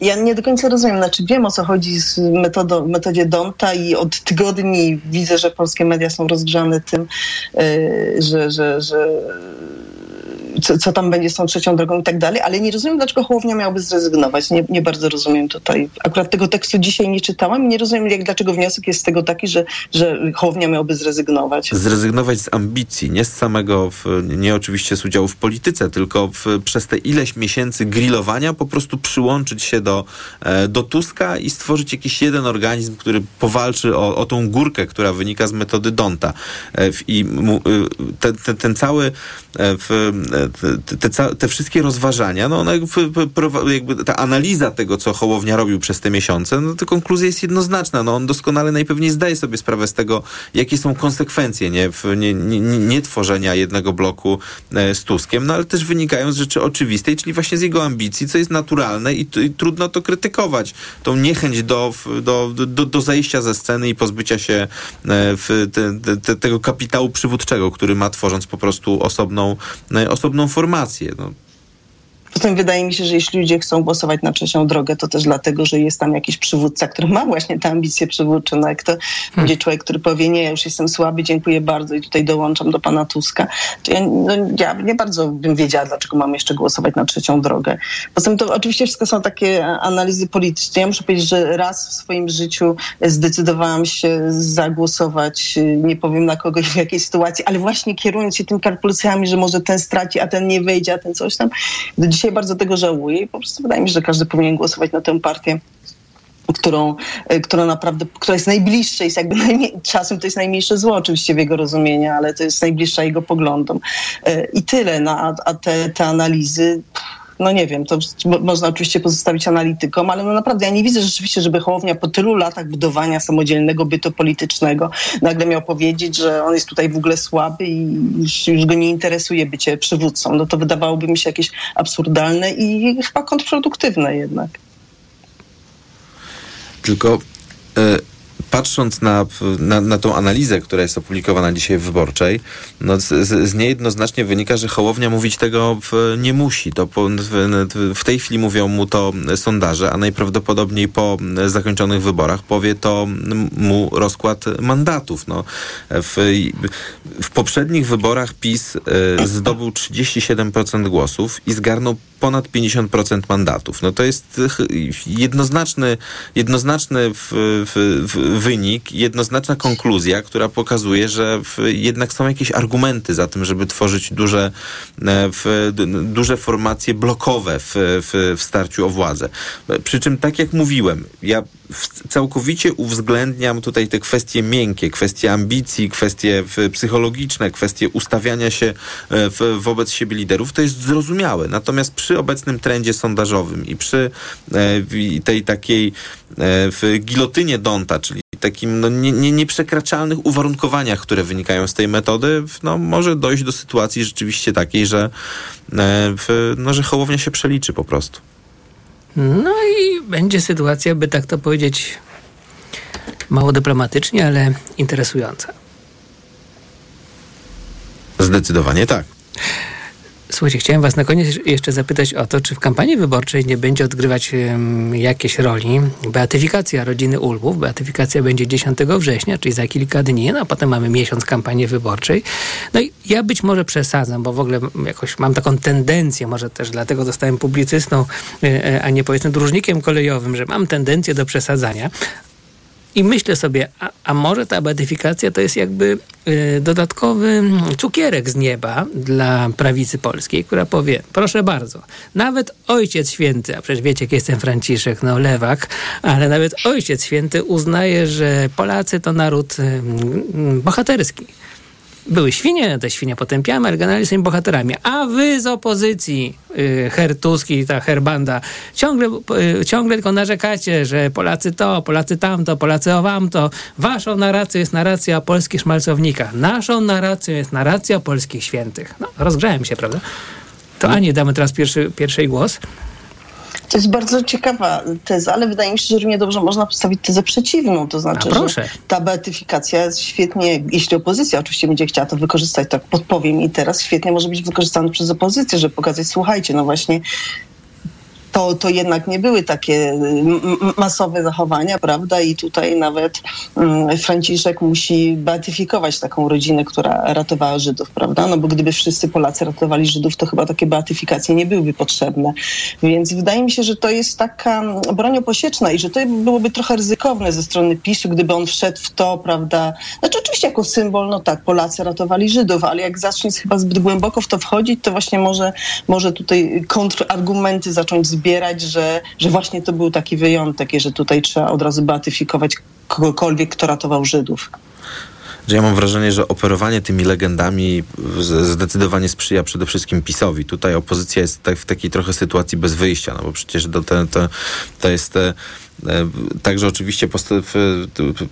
Ja nie do końca rozumiem, znaczy wiem o co chodzi z metodą, metodzie Donta i od tygodni widzę, że polskie media są rozgrzane tym, yy, że, że, że co, co, tam będzie z tą trzecią drogą i tak dalej, ale nie rozumiem, dlaczego Hołownia miałby zrezygnować. Nie, nie bardzo rozumiem tutaj. Akurat tego tekstu dzisiaj nie czytałam i nie rozumiem, jak, dlaczego wniosek jest z tego taki, że, że Hołownia miałby zrezygnować. Zrezygnować z ambicji, nie z samego, w, nie oczywiście z udziału w polityce, tylko w, przez te ileś miesięcy grillowania po prostu przyłączyć się do, e, do Tuska i stworzyć jakiś jeden organizm, który powalczy o, o tą górkę, która wynika z metody Donta. E, I ten, ten, ten cały w, te, te, wszystkie rozważania, no one jakby ta analiza tego, co Hołownia robił przez te miesiące, no to konkluzja jest jednoznaczna. No on doskonale najpewniej zdaje sobie sprawę z tego, jakie są konsekwencje nie, nie, nie, nie tworzenia jednego bloku e, z Tuskiem, no ale też wynikają z rzeczy oczywistej, czyli właśnie z jego ambicji, co jest naturalne i, i trudno to krytykować. Tą niechęć do, do, do, do zajścia ze sceny i pozbycia się e, w te, tego kapitału przywódczego, który ma tworząc po prostu osobną, e, osobną osobną formację. No. Potem wydaje mi się, że jeśli ludzie chcą głosować na trzecią drogę, to też dlatego, że jest tam jakiś przywódca, który ma właśnie te ambicje przywódcze. No jak to hmm. będzie człowiek, który powie, nie, ja już jestem słaby, dziękuję bardzo i tutaj dołączam do pana Tuska, ja, no, ja nie bardzo bym wiedziała, dlaczego mam jeszcze głosować na trzecią drogę. Poza tym to oczywiście wszystko są takie analizy polityczne. Ja muszę powiedzieć, że raz w swoim życiu zdecydowałam się zagłosować, nie powiem na kogoś w jakiej sytuacji, ale właśnie kierując się tym kalkulacjami, że może ten straci, a ten nie wejdzie, a ten coś tam. Do dzisiaj bardzo tego żałuję i po prostu wydaje mi się, że każdy powinien głosować na tę partię którą, e, która naprawdę, która jest najbliższa, jest jakby najmniej, czasem to jest najmniejsze zło oczywiście w jego rozumieniu, ale to jest najbliższa jego poglądom. E, I tyle, no, a, a te, te analizy no nie wiem, to można oczywiście pozostawić analitykom, ale no naprawdę ja nie widzę rzeczywiście, żeby Hołownia po tylu latach budowania samodzielnego bytu politycznego nagle miał powiedzieć, że on jest tutaj w ogóle słaby i już, już go nie interesuje bycie przywódcą. No to wydawałoby mi się jakieś absurdalne i chyba kontrproduktywne jednak. Tylko y patrząc na, na, na tą analizę, która jest opublikowana dzisiaj w Wyborczej, no z, z niej jednoznacznie wynika, że Hołownia mówić tego w, nie musi. To po, w, w, tej chwili mówią mu to sondaże, a najprawdopodobniej po zakończonych wyborach powie to mu rozkład mandatów. No, w, w poprzednich wyborach PiS y, zdobył 37% głosów i zgarnął ponad 50% mandatów. No to jest jednoznaczny, jednoznaczny w, w, wynik, jednoznaczna konkluzja, która pokazuje, że jednak są jakieś argumenty za tym, żeby tworzyć duże, e, duże formacje blokowe w, w, w starciu o władzę. Przy czym, tak jak mówiłem, ja całkowicie uwzględniam tutaj te kwestie miękkie, kwestie ambicji, kwestie psychologiczne, kwestie ustawiania się w, wobec siebie liderów. To jest zrozumiałe. Natomiast przy obecnym trendzie sondażowym i przy tej takiej w gilotynie Donta, czyli takim no, nie, nie, nieprzekraczalnych uwarunkowaniach, które wynikają z tej metody, no, może dojść do sytuacji rzeczywiście takiej, że, e, w, no, że Hołownia się przeliczy po prostu. No i będzie sytuacja, by tak to powiedzieć, mało dyplomatycznie, ale interesująca. Zdecydowanie tak. Słuchajcie, chciałem Was na koniec jeszcze zapytać o to, czy w kampanii wyborczej nie będzie odgrywać um, jakiejś roli beatyfikacja rodziny Ulmów. Beatyfikacja będzie 10 września, czyli za kilka dni, no a potem mamy miesiąc kampanii wyborczej. No i ja być może przesadzam, bo w ogóle jakoś mam taką tendencję, może też dlatego zostałem publicystą, e, e, a nie powiedzmy dróżnikiem kolejowym, że mam tendencję do przesadzania, i myślę sobie, a, a, może ta beatyfikacja to jest jakby y, dodatkowy cukierek z nieba dla prawicy polskiej, która powie, proszę bardzo, nawet Ojciec Święty, a przecież wiecie, jak jestem Franciszek, no lewak, ale nawet Ojciec Święty uznaje, że Polacy to naród y, y, bohaterski były świnie, te świnie potępiamy, ale generalnie są bohaterami. A wy z opozycji, yy, Hertuski, ta herbanda, ciągle, yy, ciągle tylko narzekacie, że Polacy to, Polacy tamto, Polacy o wam to. Waszą narracją jest narracja polskich szmalcownikach. Naszą narracją jest narracja polskich świętych. No, rozgrzałem się, prawda? To Ani damy teraz pierwszy, pierwszy głos. To jest bardzo ciekawa teza, ale wydaje mi się, że równie dobrze można postawić tezę przeciwną. To znaczy, że ta beatyfikacja jest świetnie, jeśli opozycja oczywiście będzie chciała to wykorzystać, tak podpowiem i teraz świetnie może być wykorzystana przez opozycję, żeby pokazać, słuchajcie, no właśnie to, to jednak nie były takie masowe zachowania, prawda? I tutaj nawet um, Franciszek musi beatyfikować taką rodzinę, która ratowała Żydów, prawda? No bo gdyby wszyscy Polacy ratowali Żydów, to chyba takie beatyfikacje nie byłyby potrzebne. Więc wydaje mi się, że to jest taka broń posieczna i że to byłoby trochę ryzykowne ze strony PiSu, gdyby on wszedł w to, prawda? Znaczy oczywiście jako symbol, no tak, Polacy ratowali Żydów, ale jak zacznie chyba zbyt głęboko w to wchodzić, to właśnie może, może tutaj kontrargumenty zacząć zbierać zbierać, że, że właśnie to był taki wyjątek że tutaj trzeba od razu beatyfikować kogokolwiek, kto ratował Żydów ja mam wrażenie, że operowanie tymi legendami zdecydowanie sprzyja przede wszystkim PiSowi. Tutaj opozycja jest tak w takiej trochę sytuacji bez wyjścia, no bo przecież to, to, to jest e, E, także oczywiście po,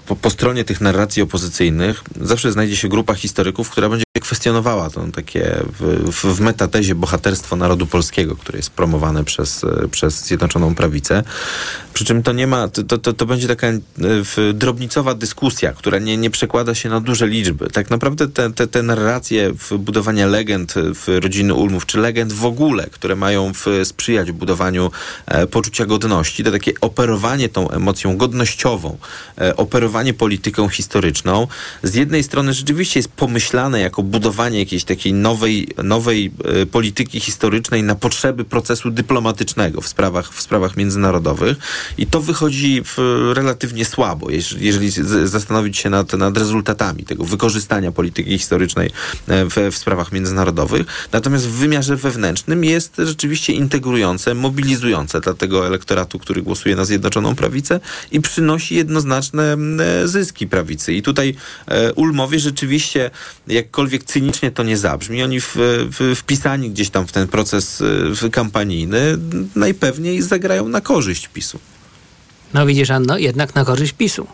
po, po, stronie tych narracji opozycyjnych zawsze znajdzie się grupa historyków, która będzie kwestionowała to takie w, w, metatezie bohaterstwo narodu polskiego, które jest promowane przez, przez Zjednoczoną Prawicę. Przy czym to nie ma, to, to, to będzie taka e, drobnicowa dyskusja, która nie, nie przekłada się na duże liczby. Tak naprawdę te, te, te narracje w budowania legend w rodziny Ulmów, czy legend w ogóle, które mają w, sprzyjać budowaniu e, poczucia godności, to takie operowanie tą emocją godnościową, e, operowanie polityką historyczną, z jednej strony rzeczywiście jest pomyślane jako budowanie jakiejś takiej nowej, nowej e, polityki historycznej na potrzeby procesu dyplomatycznego w sprawach, w sprawach międzynarodowych i to wychodzi relatywnie słabo, jeżeli, zastanowić się nad, nad rezultatami tego wykorzystania polityki historycznej e, w, w sprawach międzynarodowych. Natomiast w wymiarze wewnętrznym jest rzeczywiście integrujące, mobilizujące dla tego elektoratu, który głosuje na Zjednoczoną Prawicę i przynosi jednoznaczne e, zyski prawicy. I tutaj Ulmowie rzeczywiście, jakkolwiek cynicznie to nie zabrzmi, oni w, w, wpisani gdzieś tam w ten proces e, kampanijny najpewniej zagrają na korzyść PiSu. No widzisz, Anno, jednak na korzyść PiSu.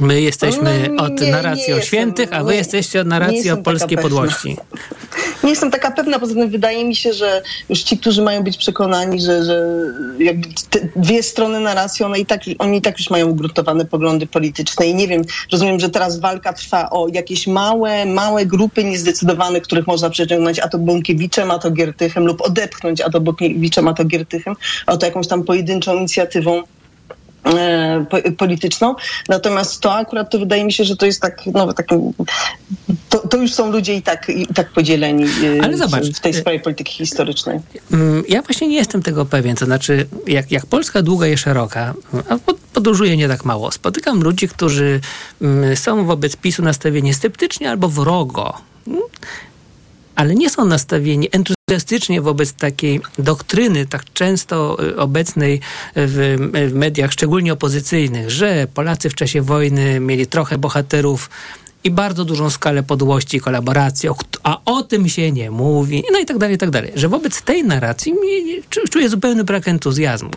My jesteśmy no, od narracji o świętych, a wy nie, jesteście od narracji o polskiej podłości. Nie jestem taka pewna, poza tym wydaje mi się, że już ci, którzy mają być przekonani, że, że dwie strony narracji, one i tak, oni i tak już mają ugruntowane poglądy polityczne i nie wiem, rozumiem, że teraz walka trwa o jakieś małe, małe grupy niezdecydowanych, których można przeciągnąć a to Bąkiewiczem, a to Giertychem lub odepchnąć a to Bąkiewiczem, a to Giertychem, a to jakąś tam pojedynczą inicjatywą polityczną. Natomiast to akurat to wydaje mi się, że to jest tak, no, tak to, to już są ludzie i tak, i tak podzieleni e, Ale zobacz, w tej sprawie polityki historycznej. Mm, ja właśnie nie jestem tego pewien. To znaczy, jak, jak Polska długa i szeroka, a podróżuję nie tak mało, spotykam ludzi, którzy mm, są wobec PiSu nastawieni sceptycznie albo wrogo. Ale nie są nastawieni entuzjastycznie wobec takiej doktryny, tak często y, obecnej w, w mediach, szczególnie opozycyjnych, że Polacy w czasie wojny mieli trochę bohaterów i bardzo dużą skalę podłości, kolaboracji, a o tym się nie mówi, no i tak dalej, i tak dalej. Że wobec tej narracji czuję zupełny brak entuzjazmu.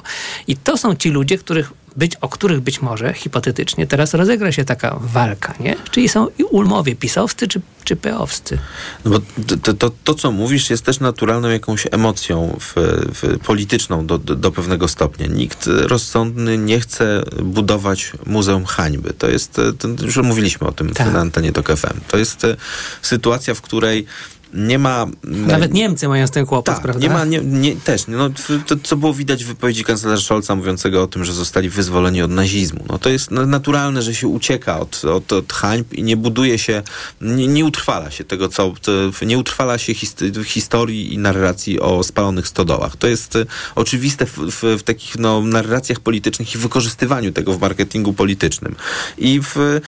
I to są ci ludzie, których być, o których być może hipotetycznie teraz rozegra się taka walka, nie? Czyli są i ulmowie pisowscy czy, czy peowscy. No bo to, to, to, co mówisz, jest też naturalną jakąś emocją w, w polityczną do, do, do, pewnego stopnia. Nikt rozsądny nie chce budować Muzeum Hańby. To jest, to, już mówiliśmy o tym tak. na antenie TOK FM. To jest e, sytuacja, w której nie ma... Nawet Niemcy mają z tym kłopot, tak, prawda? Nie ma, nie, nie, też. No, to, co było widać w wypowiedzi kanclerza Scholza mówiącego o tym, że zostali wyzwoleni od nazizmu. No, to jest naturalne, że się ucieka od, od, od hańb i nie buduje się, nie, nie utrwala się tego, co... nie utrwala się historii i narracji o spalonych stodołach. To jest e, oczywiste w, w, w takich no, narracjach politycznych i wykorzystywaniu tego w marketingu politycznym. I w,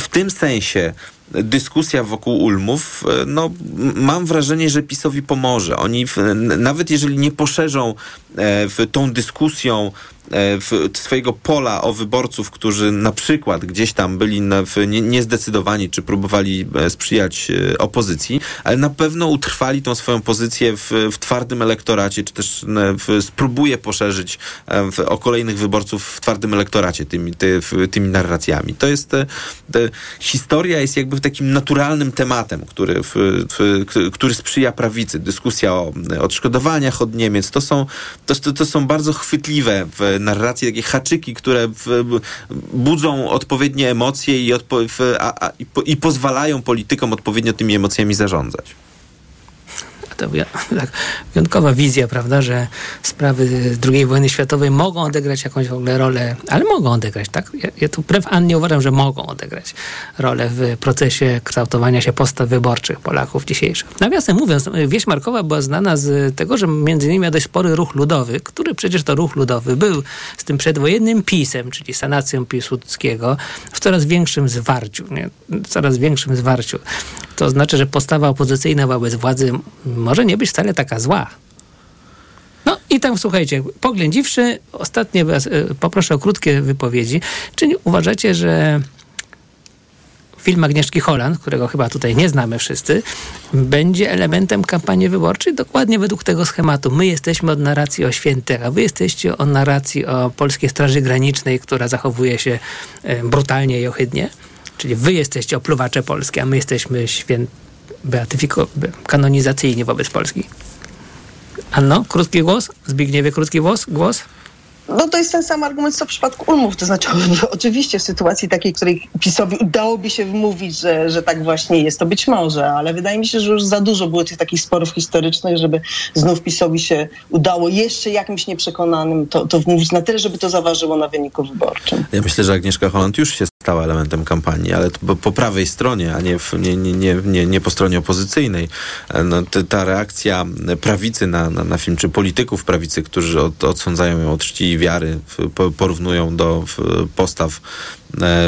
w tym sensie dyskusja wokół Ulmów, e, no mam wrażenie, że PiSowi pomoże. Oni w, nawet jeżeli nie poszerzą e, w tą dyskusją E, swojego pola o wyborców, którzy na przykład gdzieś tam byli nie, niezdecydowani, czy próbowali e, sprzyjać e, opozycji, ale na pewno utrwali tą swoją pozycję w, w twardym elektoracie, czy też w, spróbuje poszerzyć w, o kolejnych wyborców w twardym elektoracie tymi, ty, tymi narracjami. To jest, te, historia jest jakby takim naturalnym tematem, który, który sprzyja prawicy. Dyskusja o odszkodowaniach od Niemiec, to są, to, to są bardzo chwytliwe w narracje, takie haczyki, które w, budzą odpowiednie emocje i, odpo, w, a, a, i, po, i pozwalają politykom odpowiednio tymi emocjami zarządzać to tak, wyjątkowa wizja, prawda, że sprawy II wojny światowej mogą odegrać jakąś w ogóle rolę, ale mogą odegrać, tak? Ja, ja tu wbrew Annie uważam, że mogą odegrać rolę w procesie kształtowania się postaw wyborczych Polaków dzisiejszych. Nawiasem mówiąc, wieś Markowa była znana z tego, że między innymi miał dość spory ruch ludowy, który przecież to ruch ludowy był z tym przedwojennym pisem, czyli sanacją Piłsudskiego, w coraz większym zwarciu, nie? coraz większym zwarciu. To znaczy, że postawa opozycyjna wobec władzy może nie być wcale taka zła. No i tam słuchajcie, poględziwszy, ostatnie was, y, poproszę o krótkie wypowiedzi. Czy uważacie, że film Agnieszki Holland, którego chyba tutaj nie znamy wszyscy, będzie elementem kampanii wyborczej dokładnie według tego schematu. My jesteśmy od narracji o świętych, a wy jesteście od narracji o Polskiej Straży Granicznej, która zachowuje się y, brutalnie i ohydnie. Czyli wy jesteście opluwacze polskie, a my jesteśmy święt... beatyfiko... kanonizacyjni wobec Polski. Anno, krótki głos? Zbigniewie, krótki głos? głos? No to jest ten sam argument, co w przypadku Ulmów. To znaczy, oczywiście w sytuacji takiej, której PiSowi udałoby się wmówić, że, że tak właśnie jest, to być może, ale wydaje mi się, że już za dużo było tych takich sporów historycznych, żeby znów PiSowi się udało jeszcze jakimś nieprzekonanym to, to wmówić na tyle, żeby to zaważyło na wyniku wyborczym. Ja myślę, że Agnieszka Holland już się stała elementem kampanii, ale po prawej stronie, a nie, w, nie, nie, nie, nie po stronie opozycyjnej. No, ta reakcja prawicy na, na, na film, czy polityków prawicy, którzy od, odsądzają ją od czci i wiary, porównują do postaw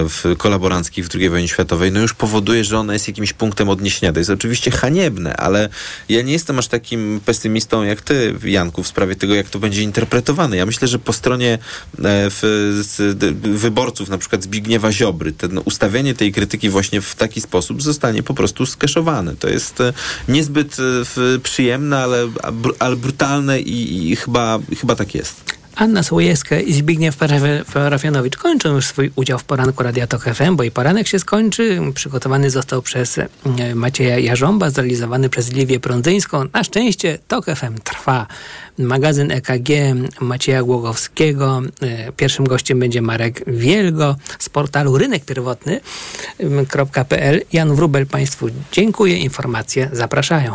w kolaboranckich w II wojnie światowej, no już powoduje, że ona jest jakimś punktem odniesienia. To jest oczywiście haniebne, ale ja nie jestem aż takim pesymistą jak ty, Janku, w sprawie tego, jak to będzie interpretowane. Ja myślę, że po stronie e, wyborców, na przykład Zbigniewa Ziobry, ten, ustawienie tej krytyki właśnie w taki sposób zostanie po prostu skeszowane. To jest e, niezbyt e, przyjemne, ale, ale brutalne i, i chyba, chyba tak jest. Anna Słojewska i Zbigniew Parafianowicz kończą już swój udział w poranku Radia Tok FM, bo i poranek się skończy. Przygotowany został przez e, Macieja Jarząba, zrealizowany przez Liwię Prądzyńską. Na szczęście Tok FM trwa. Magazyn EKG Macieja Głogowskiego. E, pierwszym gościem będzie Marek Wielgo z portalu rynekpierwotny.pl. Jan Wrubel Państwu dziękuję. Informacje zapraszają.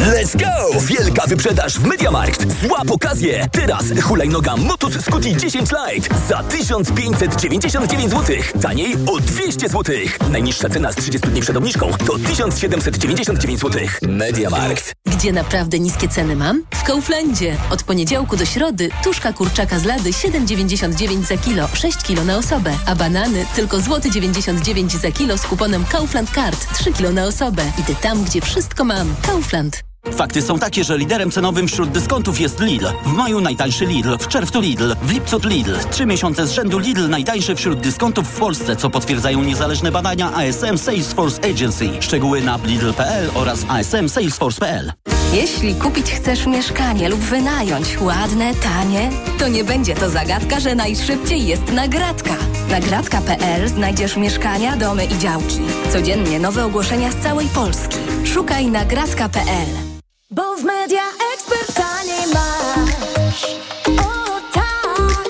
Let's go! Wielka wyprzedaż w Mediamarkt. Złap okazję! Teraz hulajnoga Motus Scooty 10 Lite za 1599 zł. Taniej o 200 zł. Najniższa cena z 30 dni przed obniżką to 1799 zł. Mediamarkt. Gdzie naprawdę niskie ceny mam? W Kauflandzie. Od poniedziałku do środy tuszka kurczaka z lady 7,99 za kilo, 6 kilo na osobę, a banany tylko złoty 99 za kilo z kuponem Kaufland Card 3 kilo na osobę. Idę tam, gdzie wszystko mam. Kaufland. Fakty są takie, że liderem cenowym wśród dyskontów jest Lidl. W maju najtańszy Lidl, w czerwcu Lidl, w lipcu Lidl. Trzy miesiące z rzędu Lidl najtańszy wśród dyskontów w Polsce, co potwierdzają niezależne badania ASM Salesforce Agency. Szczegóły na lidl.pl oraz asm salesforce.pl. Jeśli kupić chcesz mieszkanie lub wynająć ładne, tanie, to nie będzie to zagadka, że najszybciej jest nagradka. Nagradka.pl znajdziesz mieszkania, domy i działki. Codziennie nowe ogłoszenia z całej Polski. Szukaj nagradka.pl. Media Expert taniej masz. O tak,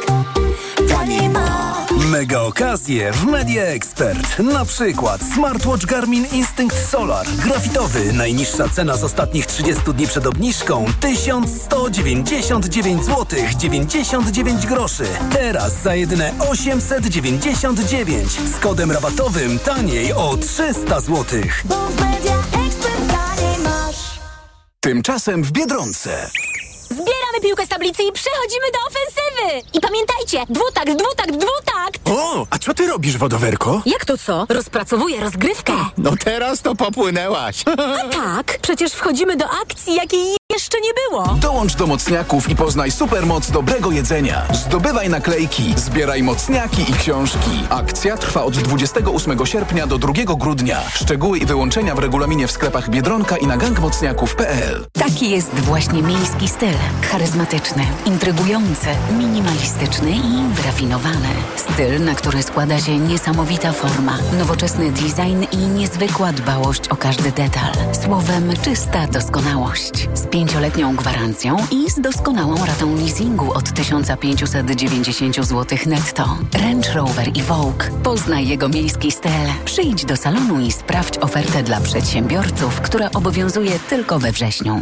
masz. Mega okazje w Media Expert. Na przykład smartwatch Garmin Instinct Solar. Grafitowy. Najniższa cena z ostatnich 30 dni przed obniżką 1199 zł 99 groszy. Teraz za jedyne 899 z kodem rabatowym taniej o 300 zł. Bo w Media. Tymczasem w Biedronce. Zbieramy piłkę z tablicy i przechodzimy do ofensywy! I pamiętajcie, dwutakt, dwutakt, dwutakt! O, a co ty robisz, wodowerko? Jak to co? Rozpracowuję rozgrywkę. No teraz to popłynęłaś. A tak, przecież wchodzimy do akcji, jakiej jeszcze nie było. Dołącz do mocniaków i poznaj supermoc dobrego jedzenia. Zdobywaj naklejki, zbieraj mocniaki i książki. Akcja trwa od 28 sierpnia do 2 grudnia. Szczegóły i wyłączenia w regulaminie w sklepach Biedronka i na gangmocniaków.pl. Taki jest właśnie miejski styl. Charyzmatyczny, intrygujący, minimalistyczny i wyrafinowany. Styl, na który składa się niesamowita forma, nowoczesny design i niezwykła dbałość o każdy detal. Słowem, czysta doskonałość. Z pięcioletnią gwarancją i z doskonałą ratą leasingu od 1590 zł netto. Range Rover i Vogue. Poznaj jego miejski styl. Przyjdź do salonu i sprawdź ofertę dla przedsiębiorców, która obowiązuje tylko we wrześniu.